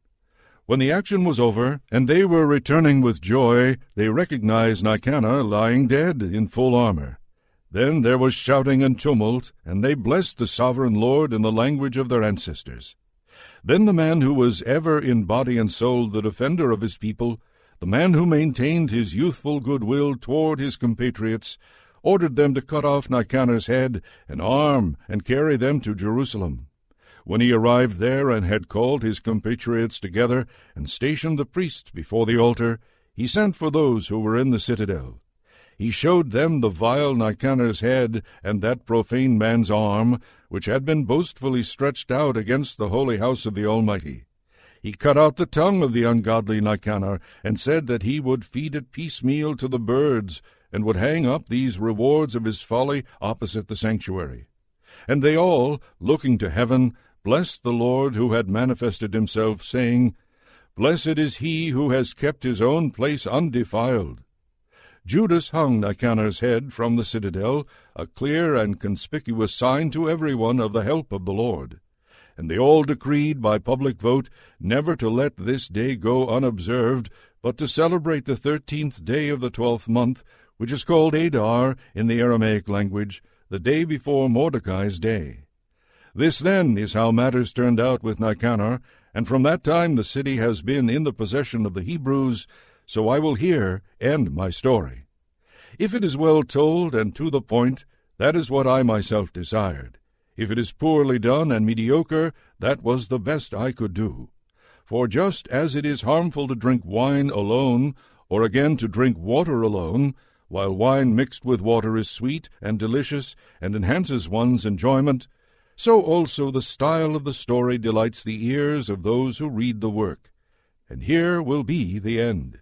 When the action was over, and they were returning with joy, they recognized Nicanor lying dead in full armor. Then there was shouting and tumult, and they blessed the sovereign Lord in the language of their ancestors. Then the man who was ever in body and soul the defender of his people, the man who maintained his youthful good will toward his compatriots, ordered them to cut off Nicanor's head and arm and carry them to Jerusalem. When he arrived there and had called his compatriots together and stationed the priests before the altar, he sent for those who were in the citadel. He showed them the vile Nicanor's head and that profane man's arm, which had been boastfully stretched out against the holy house of the Almighty. He cut out the tongue of the ungodly Nicanor, and said that he would feed it piecemeal to the birds, and would hang up these rewards of his folly opposite the sanctuary. And they all, looking to heaven, blessed the Lord who had manifested himself, saying, Blessed is he who has kept his own place undefiled. Judas hung Nicanor's head from the citadel, a clear and conspicuous sign to every one of the help of the Lord. And they all decreed by public vote never to let this day go unobserved, but to celebrate the thirteenth day of the twelfth month, which is called Adar in the Aramaic language, the day before Mordecai's day. This, then, is how matters turned out with Nicanor, and from that time the city has been in the possession of the Hebrews, so I will here end my story. If it is well told and to the point, that is what I myself desired. If it is poorly done and mediocre, that was the best I could do. For just as it is harmful to drink wine alone, or again to drink water alone, while wine mixed with water is sweet and delicious and enhances one's enjoyment, so also the style of the story delights the ears of those who read the work. And here will be the end.